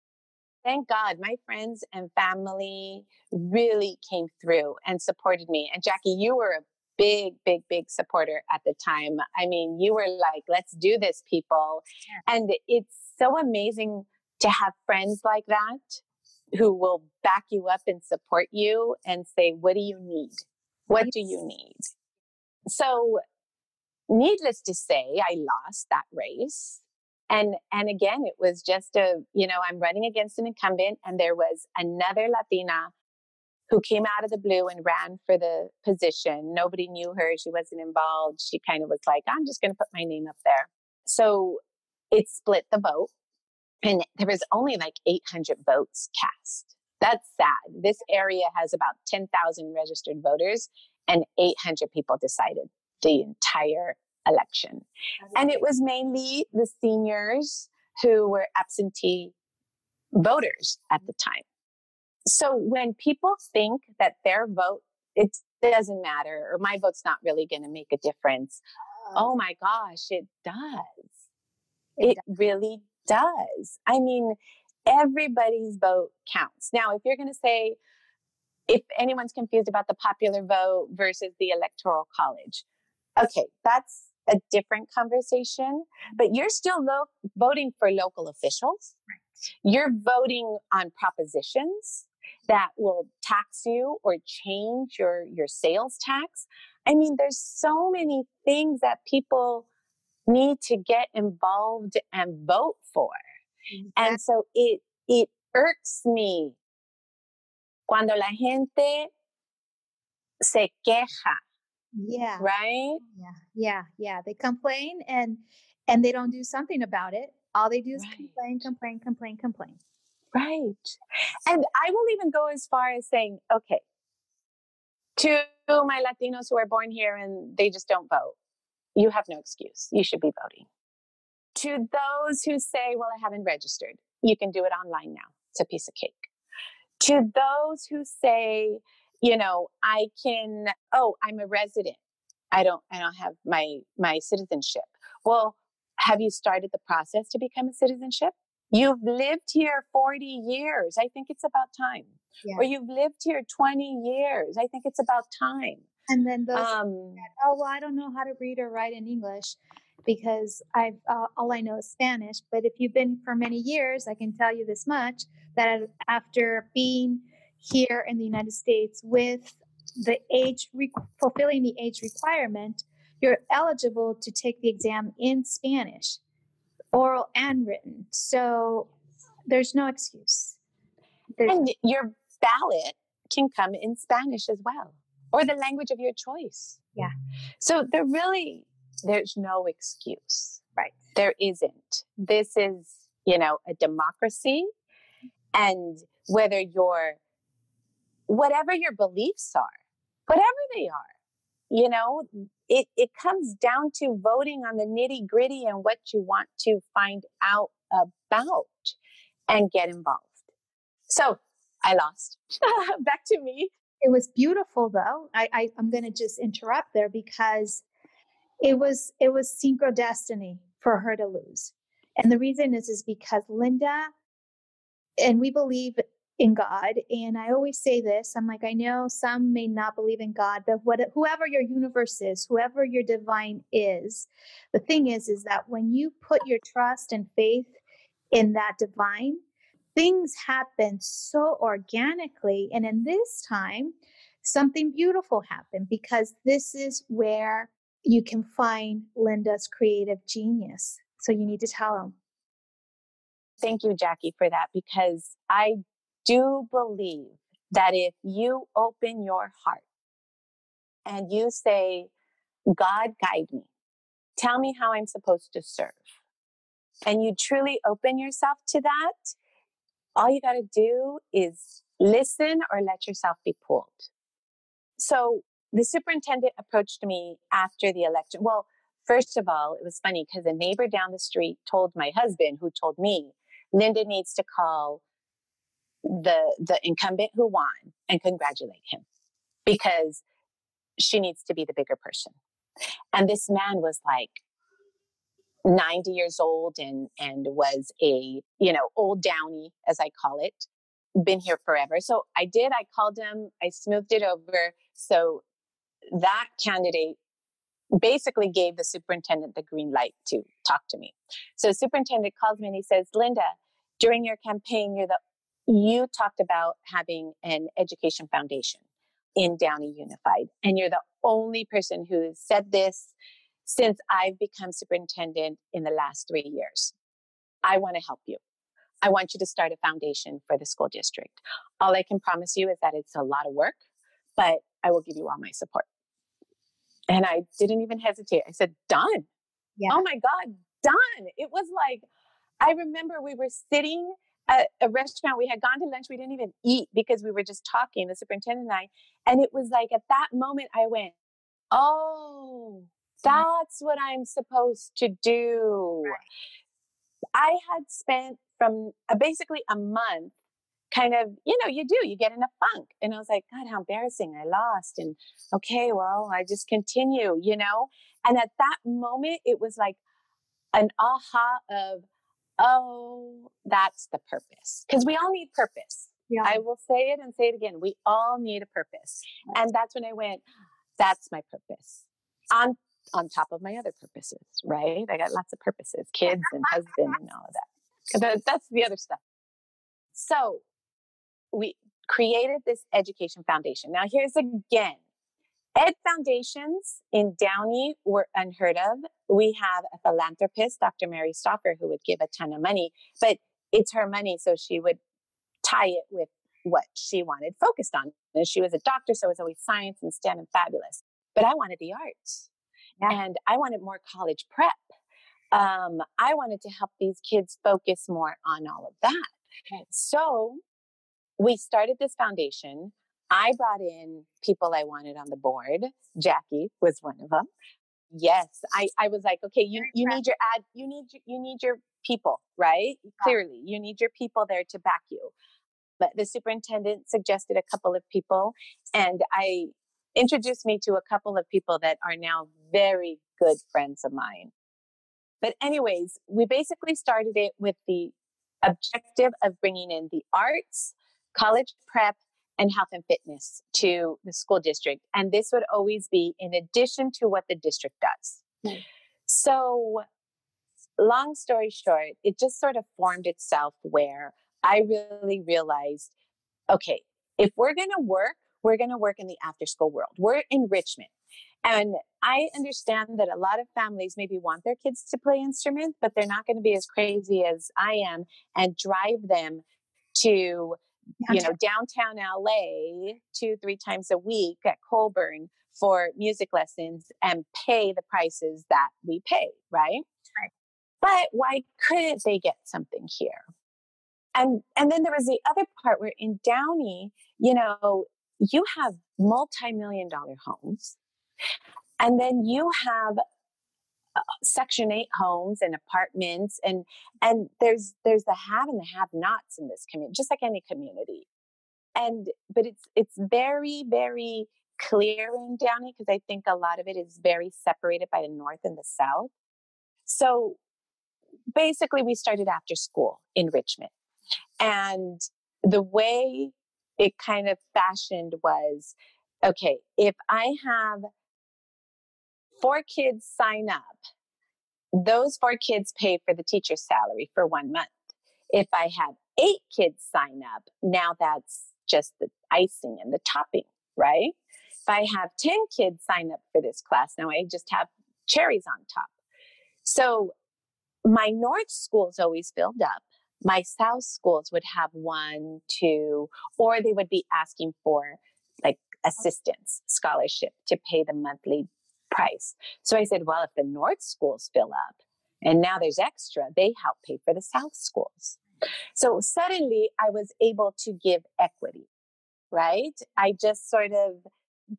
Thank God my friends and family really came through and supported me. And Jackie, you were a big, big, big supporter at the time. I mean, you were like, let's do this, people. And it's so amazing to have friends like that who will back you up and support you and say, what do you need? What do you need? So needless to say, I lost that race. And, and again, it was just a, you know, I'm running against an incumbent and there was another Latina who came out of the blue and ran for the position. Nobody knew her. She wasn't involved. She kind of was like, I'm just going to put my name up there. So it split the vote and there was only like 800 votes cast. That's sad. This area has about 10,000 registered voters and 800 people decided the entire election. And it was mainly the seniors who were absentee voters at the time. So when people think that their vote, it doesn't matter, or my vote's not really going to make a difference. Ah. Oh my gosh, it does. It really does. I mean, everybody's vote counts. Now, if you're going to say, if anyone's confused about the popular vote versus the electoral college, okay, that's a different conversation, but you're still lo- voting for local officials. Right. You're voting on propositions that will tax you or change your, your sales tax. I mean, there's so many things that people need to get involved and vote for. Exactly. And so it, it irks me Cuando la gente se queja.
Yeah.
Right?
Yeah. Yeah. Yeah. They complain and and they don't do something about it. All they do is right. complain, complain, complain, complain.
Right. And I will even go as far as saying, okay, to my Latinos who are born here and they just don't vote, you have no excuse. You should be voting. To those who say, well, I haven't registered, you can do it online now. It's a piece of cake. To those who say, you know, I can, oh, I'm a resident. I don't, I don't have my, my citizenship. Well, have you started the process to become a citizenship? You've lived here 40 years. I think it's about time. Yeah. Or you've lived here 20 years. I think it's about time.
And then those, um, oh, well, I don't know how to read or write in English because I've, uh, all I know is Spanish. But if you've been for many years, I can tell you this much that after being here in the United States with the age, re- fulfilling the age requirement, you're eligible to take the exam in Spanish, oral and written. So there's no excuse.
There's- and your ballot can come in Spanish as well, or the language of your choice.
Yeah.
So there really, there's no excuse.
Right.
There isn't. This is, you know, a democracy. And whether you're, whatever your beliefs are, whatever they are, you know, it, it comes down to voting on the nitty gritty and what you want to find out about and get involved. So I lost. [laughs] Back to me.
It was beautiful though. I, I I'm gonna just interrupt there because it was it was synchro destiny for her to lose. And the reason is is because Linda and we believe in God. And I always say this I'm like, I know some may not believe in God, but what, whoever your universe is, whoever your divine is, the thing is, is that when you put your trust and faith in that divine, things happen so organically. And in this time, something beautiful happened because this is where you can find Linda's creative genius. So you need to tell them.
Thank you, Jackie, for that because I do believe that if you open your heart and you say, God, guide me, tell me how I'm supposed to serve, and you truly open yourself to that, all you got to do is listen or let yourself be pulled. So the superintendent approached me after the election. Well, first of all, it was funny because a neighbor down the street told my husband, who told me, Linda needs to call the the incumbent who won and congratulate him because she needs to be the bigger person. And this man was like 90 years old and and was a, you know, old Downey as I call it, been here forever. So I did, I called him, I smoothed it over. So that candidate basically gave the superintendent the green light to talk to me. So superintendent calls me and he says, Linda, during your campaign, you're the you talked about having an education foundation in Downey Unified, and you're the only person who has said this since I've become superintendent in the last three years. I want to help you. I want you to start a foundation for the school district. All I can promise you is that it's a lot of work, but I will give you all my support. And I didn't even hesitate. I said, done. Yeah. Oh my God, done. It was like, I remember we were sitting a, a, restaurant. We had gone to lunch. We didn't even eat because we were just talking, the superintendent and I. And it was like at that moment, I went, Oh, that's what I'm supposed to do. I had spent from uh, basically a month kind of, you know, you do, you get in a funk. And I was like, God, how embarrassing. I lost. And okay, well, I just continue, you know? And at that moment, it was like an aha of, oh, that's the purpose. Because we all need purpose. Yeah. I will say it and say it again. We all need a purpose. And that's when I went, that's my purpose. On on top of my other purposes, right? I got lots of purposes, kids and husband and all of that. That's the other stuff. So we created this education foundation. Now here's again Ed foundations in Downey were unheard of. We have a philanthropist, Dr. Mary Stauffer, who would give a ton of money, but it's her money, so she would tie it with what she wanted focused on. And she was a doctor, so it was always science and STEM and fabulous. But I wanted the arts. Yeah. And I wanted more college prep. Um, I wanted to help these kids focus more on all of that. Okay. So we started this foundation. I brought in people I wanted on the board. Jackie was one of them. Yes, I, I was like, okay, you, you need your ad, you need you need your people, right? Yeah. Clearly, you need your people there to back you. But the superintendent suggested a couple of people, and I introduced me to a couple of people that are now very good friends of mine. But, anyways, we basically started it with the objective of bringing in the arts, college prep, and health and fitness to the school district. And this would always be in addition to what the district does. Mm. So, long story short, it just sort of formed itself where I really realized okay, if we're going to work, we're going to work in the after school world. We're enrichment. And I understand that a lot of families maybe want their kids to play instruments, but they're not going to be as crazy as I am and drive them to. You know downtown LA two three times a week at Colburn for music lessons and pay the prices that we pay, right? Right. But why couldn't they get something here? And and then there was the other part where in Downey, you know, you have multi-million dollar homes and then you have section 8 homes and apartments and and there's there's the have and the have nots in this community just like any community. And but it's it's very very clear in downey because i think a lot of it is very separated by the north and the south. So basically we started after school enrichment and the way it kind of fashioned was okay if i have four kids sign up, those four kids pay for the teacher's salary for one month. If I have eight kids sign up, now that's just the icing and the topping, right? If I have 10 kids sign up for this class, now I just have cherries on top. So my North schools always filled up. My South schools would have one, two, or they would be asking for like assistance scholarship to pay the monthly price. So I said, well, if the North schools fill up and now there's extra, they help pay for the South schools. So suddenly I was able to give equity, right? I just sort of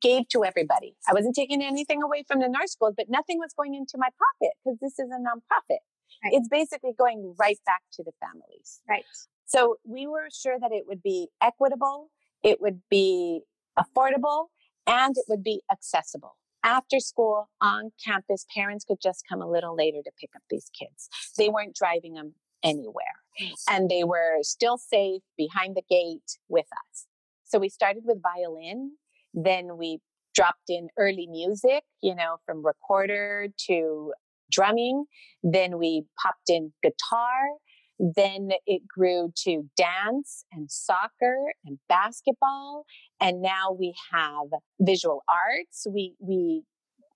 gave to everybody. I wasn't taking anything away from the North schools, but nothing was going into my pocket because this is a nonprofit. Right. It's basically going right back to the families.
Right.
So we were sure that it would be equitable, it would be affordable, and it would be accessible after school on campus, parents could just come a little later to pick up these kids. They weren't driving them anywhere and they were still safe behind the gate with us. So we started with violin, then we dropped in early music, you know, from recorder to drumming. Then we popped in guitar then it grew to dance and soccer and basketball. And now we have visual arts. We, we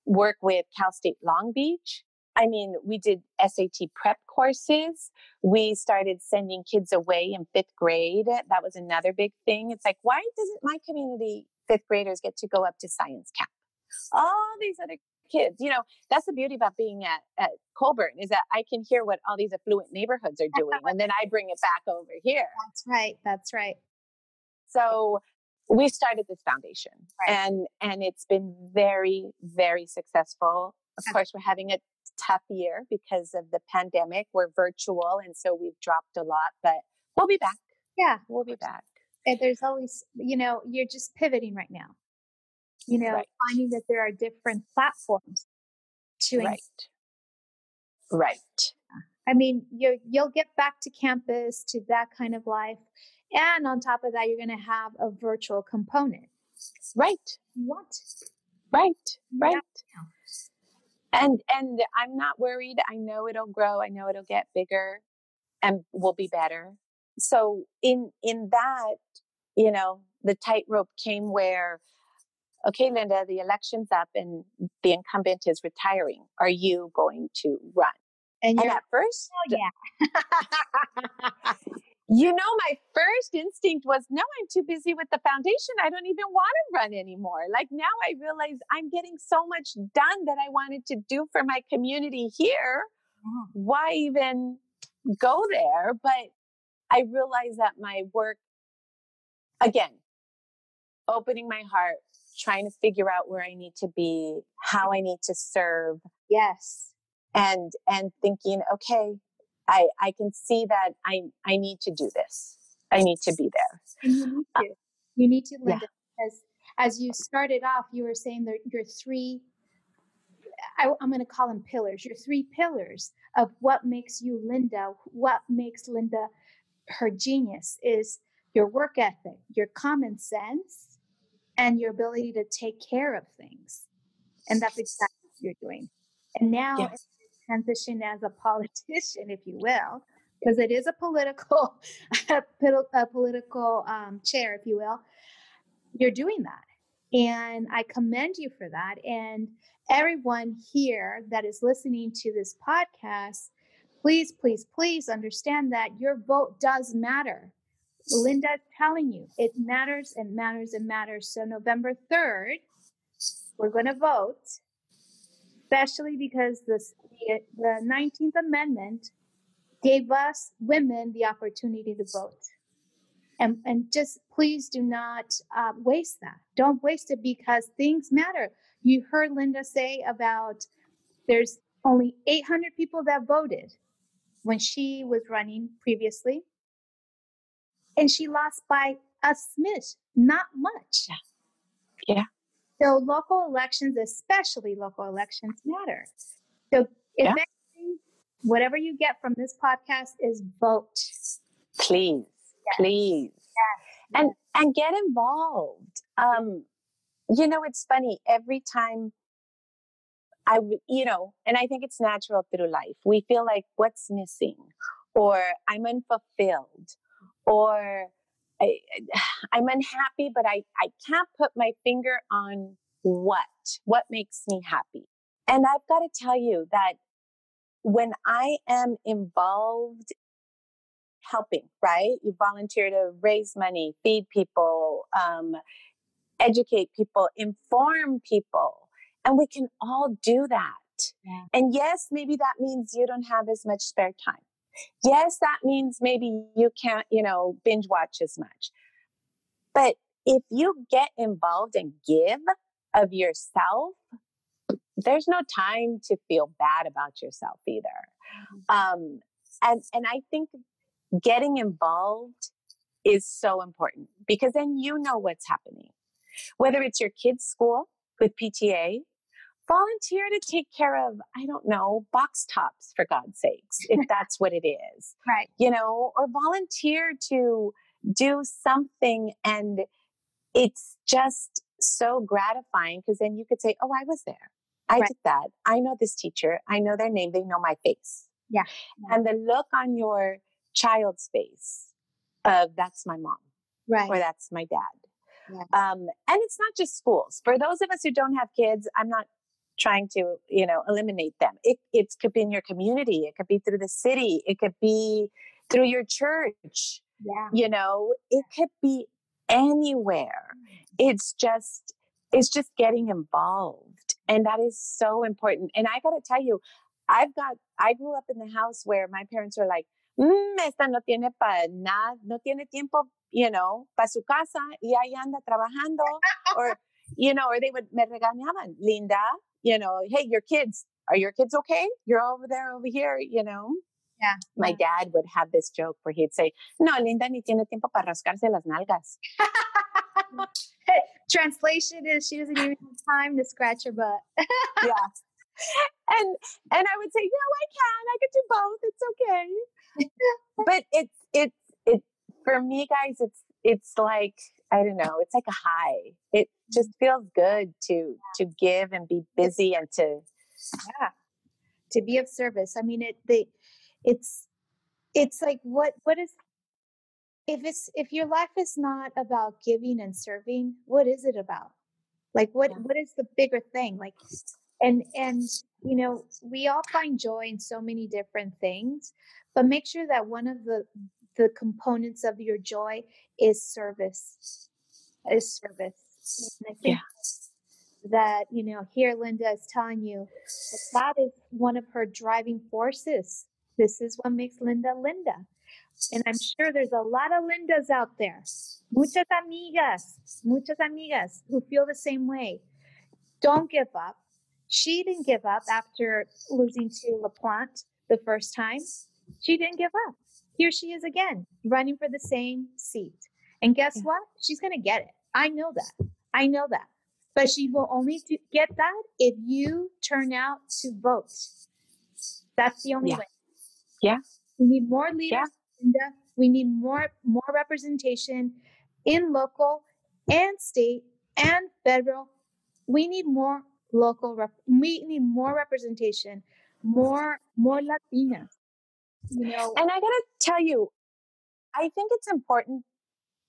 work with Cal State Long Beach. I mean, we did SAT prep courses. We started sending kids away in fifth grade. That was another big thing. It's like, why doesn't my community fifth graders get to go up to science camp? All these other kids. You know, that's the beauty about being at, at Colburn is that I can hear what all these affluent neighborhoods are doing and then I bring it back over here.
That's right. That's right.
So we started this foundation right. and and it's been very very successful. Of course, we're having a tough year because of the pandemic. We're virtual and so we've dropped a lot, but we'll be back.
Yeah,
we'll be back.
And there's always, you know, you're just pivoting right now you know, right. finding that there are different platforms to
right. Right.
I mean, you you'll get back to campus to that kind of life, and on top of that, you're going to have a virtual component.
Right.
What?
Right. Right. Yeah. And and I'm not worried. I know it'll grow. I know it'll get bigger, and will be better. So in in that, you know, the tightrope came where okay, Linda, the election's up and the incumbent is retiring. Are you going to run? And, and at first,
oh, yeah. [laughs]
You know, my first instinct was no, I'm too busy with the foundation. I don't even want to run anymore. Like now I realize I'm getting so much done that I wanted to do for my community here. Mm. Why even go there? But I realized that my work, again, opening my heart, trying to figure out where I need to be, how I need to serve.
Yes.
And and thinking, okay, I I can see that I I need to do this. I need to be there.
And you need uh, to. You need to, Linda, yeah. as as you started off, you were saying that your three I, am going to call them pillars. Your three pillars of what makes you Linda, what makes Linda her genius is your work ethic, your common sense, and your ability to take care of things. And that's exactly what you're doing. And now, yes. transition as a [laughs] politician, if you will, because it is a political, [laughs] a political um, chair, if you will. You're doing that, and I commend you for that. And everyone here that is listening to this podcast, please, please, please understand that your vote does matter. Linda's telling you it matters and matters and matters. So November 3rd, we're going to vote, especially because this, the, the 19th Amendment gave us women the opportunity to vote. And, and just please do not uh, waste that. Don't waste it because things matter. You heard Linda say about there's only 800 people that voted when she was running previously and she lost by a smidge, not much.
Yeah.
So local elections, especially local elections, matter. So if yeah. anything, whatever you get from this podcast is vote.
Please, yes. please. Yes. And and get involved. Um, you know, it's funny, every time I, you know, and I think it's natural through life. We feel like what's missing or I'm unfulfilled or I, [sighs] am unhappy, but I, I can't put my finger on what, what makes me happy. And I've got to tell you that when I am involved helping, right? You volunteer to raise money, feed people, um, educate people, inform people, and we can all do that. Yeah. And yes, maybe that means you don't have as much spare time. Yes, that means maybe you can't, you know, binge watch as much. But if you get involved and give of yourself, there's no time to feel bad about yourself either. Mm-hmm. Um, and and I think getting involved is so important because then you know what's happening. Whether it's your kids' school with PTA, volunteer to take care of, I don't know, box tops for God's sakes, if [laughs] that's what it is.
Right.
You know, or volunteer to do something and it's just so gratifying because then you could say, Oh, I was there. I right. did that. I know this teacher. I know their name. They know my face.
Yeah.
And the look on your child's face of that's my mom.
Right.
Or that's my dad. Yeah. Um, and it's not just schools. For those of us who don't have kids, I'm not trying to, you know, eliminate them. It, it could be in your community. It could be through the city. It could be through your church.
Yeah.
You know, it could be anywhere. It's just, it's just getting involved. And that is so important. And I got to tell you, I've got, I grew up in the house where my parents were like, mm, esta no tiene para nada, no tiene tiempo, you know, para su casa y ahí anda trabajando. [laughs] or, you know, or they would, me regañaban, Linda, you know, hey, your kids, are your kids okay? You're over there, over here, you know?
Yeah.
My dad would have this joke where he'd say, no, Linda ni tiene tiempo para rascarse las nalgas. [laughs]
Translation is she doesn't even have time to scratch her butt.
yeah. [laughs] And and I would say, no, I can. I can do both. It's okay. but it's it's it for me, guys. It's it's like I don't know. It's like a high. It just feels good to to give and be busy and to
yeah to be of service. I mean, it the it's it's like what what is if it's if your life is not about giving and serving, what is it about? Like what yeah. what is the bigger thing? Like and and you know we all find joy in so many different things but make sure that one of the the components of your joy is service. Is service. And I think yeah. that, you know, here Linda is telling you that, that is one of her driving forces. This is what makes Linda Linda. And I'm sure there's a lot of Lindas out there. Muchas amigas, muchas amigas who feel the same way. Don't give up. She didn't give up after losing to LaPlante the first time. She didn't give up. Here she is again, running for the same seat. And guess yeah. what? She's going to get it. I know that. I know that. But she will only get that if you turn out to vote. That's the only
yeah.
way.
Yeah.
We need more leaders. Yeah. We need more more representation in local and state and federal. We need more local. Rep- we need more representation, more more Latinas.
You know, and I gotta tell you, I think it's important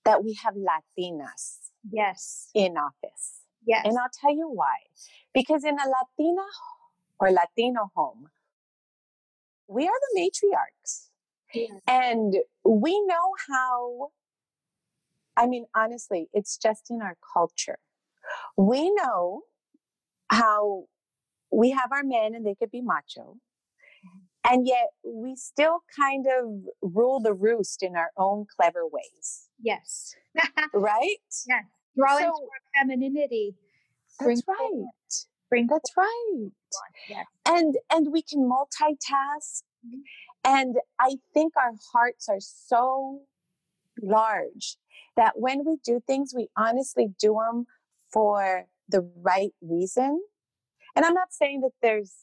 that we have Latinas.
Yes.
In office.
Yes.
And I'll tell you why. Because in a Latina or Latino home, we are the matriarchs. Yes. And we know how, I mean, honestly, it's just in our culture. We know how we have our men and they could be macho. Mm-hmm. And yet we still kind of rule the roost in our own clever ways.
Yes.
right? [laughs]
Yes. Draw so, into our femininity.
That's right. Bring that's right. Yes. And and we can multitask. Mm-hmm. And I think our hearts are so large that when we do things, we honestly do them for the right reason. And I'm not saying that there's,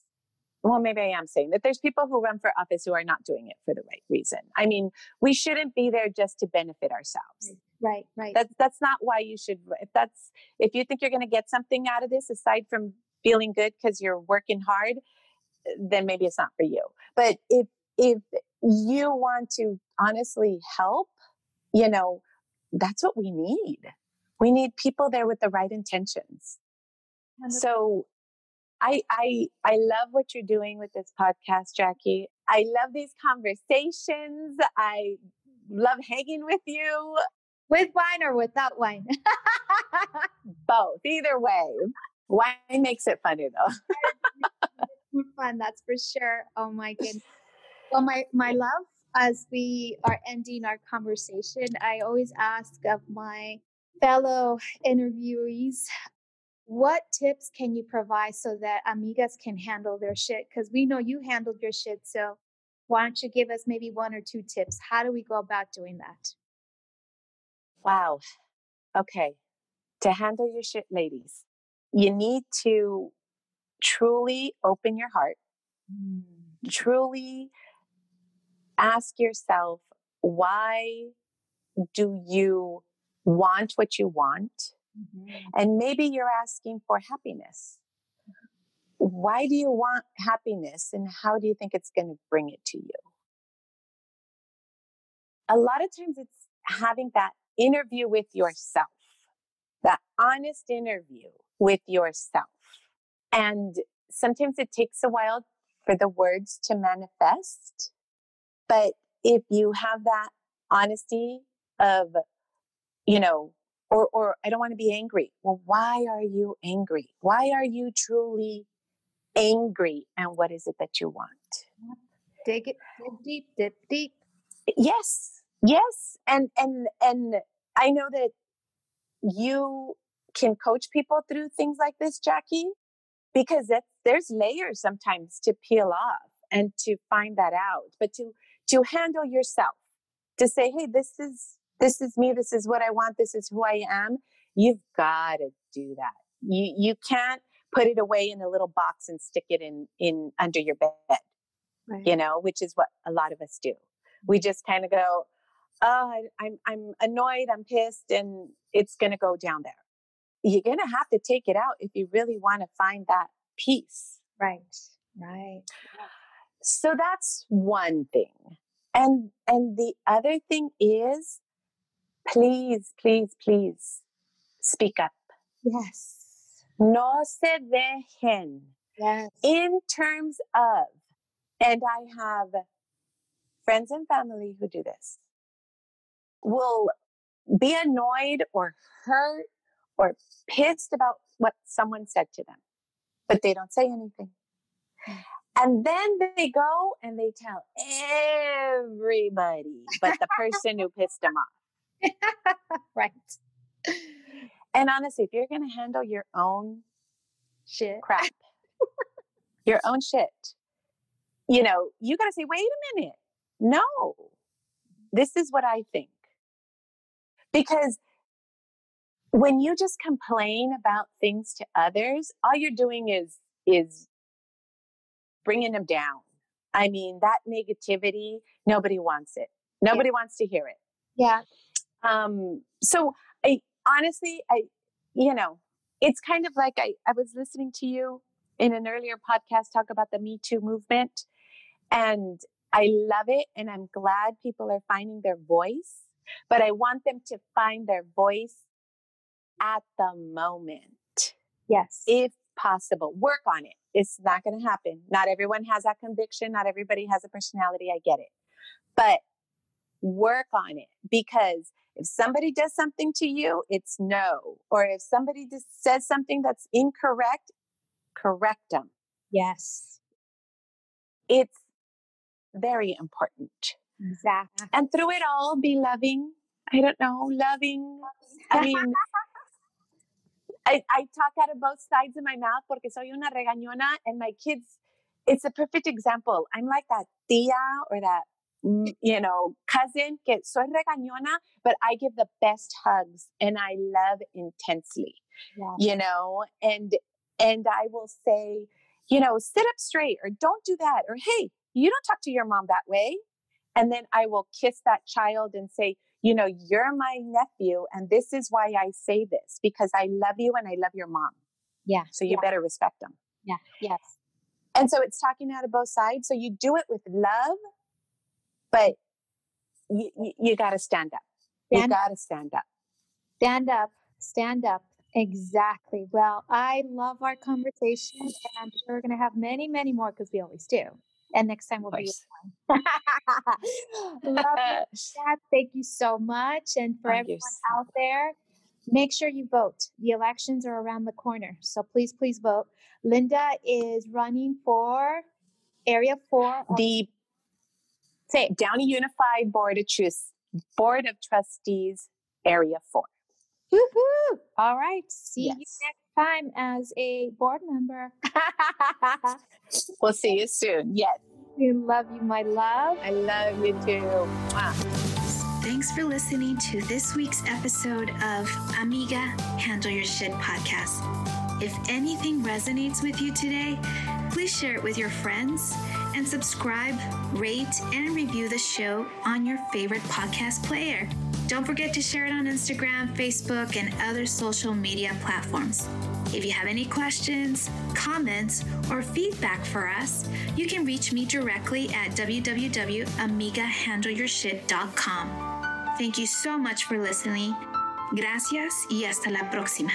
well, maybe I am saying that there's people who run for office who are not doing it for the right reason. I mean, we shouldn't be there just to benefit ourselves.
Right, right.
That's that's not why you should. If that's if you think you're going to get something out of this aside from feeling good because you're working hard, then maybe it's not for you. But if if you want to honestly help, you know, that's what we need. We need people there with the right intentions. So I I I love what you're doing with this podcast, Jackie. I love these conversations. I love hanging with you.
With wine or without wine? [laughs]
Both. Either way. Wine makes it funny though.
fun, that's for sure. Oh my goodness. Well, my my [laughs] love, as we are ending our conversation, I always ask of my fellow interviewees what tips can you provide so that amigas can handle their shit? Because we know you handled your shit. So why don't you give us maybe one or two tips? How do we go about doing that?
Wow. Okay. To handle your shit, ladies, you need to truly open your heart, mm. truly ask yourself, why do you want what you want? Mm-hmm. And maybe you're asking for happiness. Why do you want happiness and how do you think it's going to bring it to you? A lot of times it's having that interview with yourself, that honest interview with yourself. And sometimes it takes a while for the words to manifest. But if you have that honesty of, you know, or, or I don't want to be angry. Well, why are you angry? Why are you truly angry? And what is it that you want?
Dig it, dig deep, dig deep.
Yes, yes. And, and, and I know that you can coach people through things like this, Jackie, because that, there's layers sometimes to peel off and to find that out, but to, to handle yourself, to say, Hey, this is, this is me. This is what I want. This is who I am. You've got to do that. You, you can't put it away in a little box and stick it in, in under your bed, right. you know, which is what a lot of us do. We mm-hmm. just kind of go, oh, I'm, I'm annoyed. I'm pissed and it's going to go down there. You're going to have to take it out if you really want to find that peace.
Right. Right.
So that's one thing. And, and the other thing is please, please, please speak up.
Yes.
No se dejen.
Yes.
In terms of, and I have friends and family who do this. will be annoyed or hurt or pissed about what someone said to them, but they don't say anything. And then they go and they tell everybody but the person who pissed them off. [laughs]
right.
And honestly, if you're going to handle your own
Shit.
crap, [laughs] your own shit, you know, you got to say, wait a minute. No, this is what I think. Because when you just complain about things to others, all you're doing is, is bringing them down. I mean, that negativity, nobody wants it. Nobody yeah. wants to hear it.
Yeah.
Um, so I honestly, I, you know, it's kind of like I, I was listening to you in an earlier podcast talk about the Me Too movement. And I love it. And I'm glad people are finding their voice, but I want them to find their voice at the moment.
Yes.
If possible, work on it. It's not going to happen. Not everyone has that conviction. Not everybody has a personality. I get it. But work on it because if somebody does something to you, it's no. Or if somebody just says something that's incorrect, correct them.
Yes.
It's very important.
Exactly.
And through it all, be loving. I don't know, loving. I mean, [laughs] I, I talk out of both sides of my mouth porque soy una regañona and my kids, it's a perfect example. I'm like that tia or that, you know, cousin que soy regañona, but I give the best hugs and I love intensely, yes. you know, and, and I will say, you know, sit up straight or don't do that or, hey, you don't talk to your mom that way. And then I will kiss that child and say, you know, you're my nephew, and this is why I say this because I love you and I love your mom.
Yeah.
So you
yeah.
better respect them.
Yeah. Yes.
And so it's talking out of both sides. So you do it with love, but you, you, you got to stand up. Stand you got to stand up.
Stand up. Stand up. Exactly. Well, I love our conversation, and I'm sure we're going to have many, many more because we always do. And next time we'll be with [laughs] Love you, [laughs] Thank you so much. And for Thank everyone so out there, make sure you vote. The elections are around the corner. So please, please vote. Linda is running for Area 4.
The say Downey Unified Board of Trustees, Board of Trustees, Area 4.
Woohoo! All right. See yes. you next time as a board member. [laughs]
we'll see you soon. Yes.
We love you, my love.
I love you too. Wow.
Thanks for listening to this week's episode of Amiga Handle Your Shit podcast. If anything resonates with you today, please share it with your friends and subscribe, rate, and review the show on your favorite podcast player. Don't forget to share it on Instagram, Facebook, and other social media platforms. If you have any questions, comments, or feedback for us, you can reach me directly at www.amigahandleyourshit.com. Thank you so much for listening. Gracias y hasta la próxima.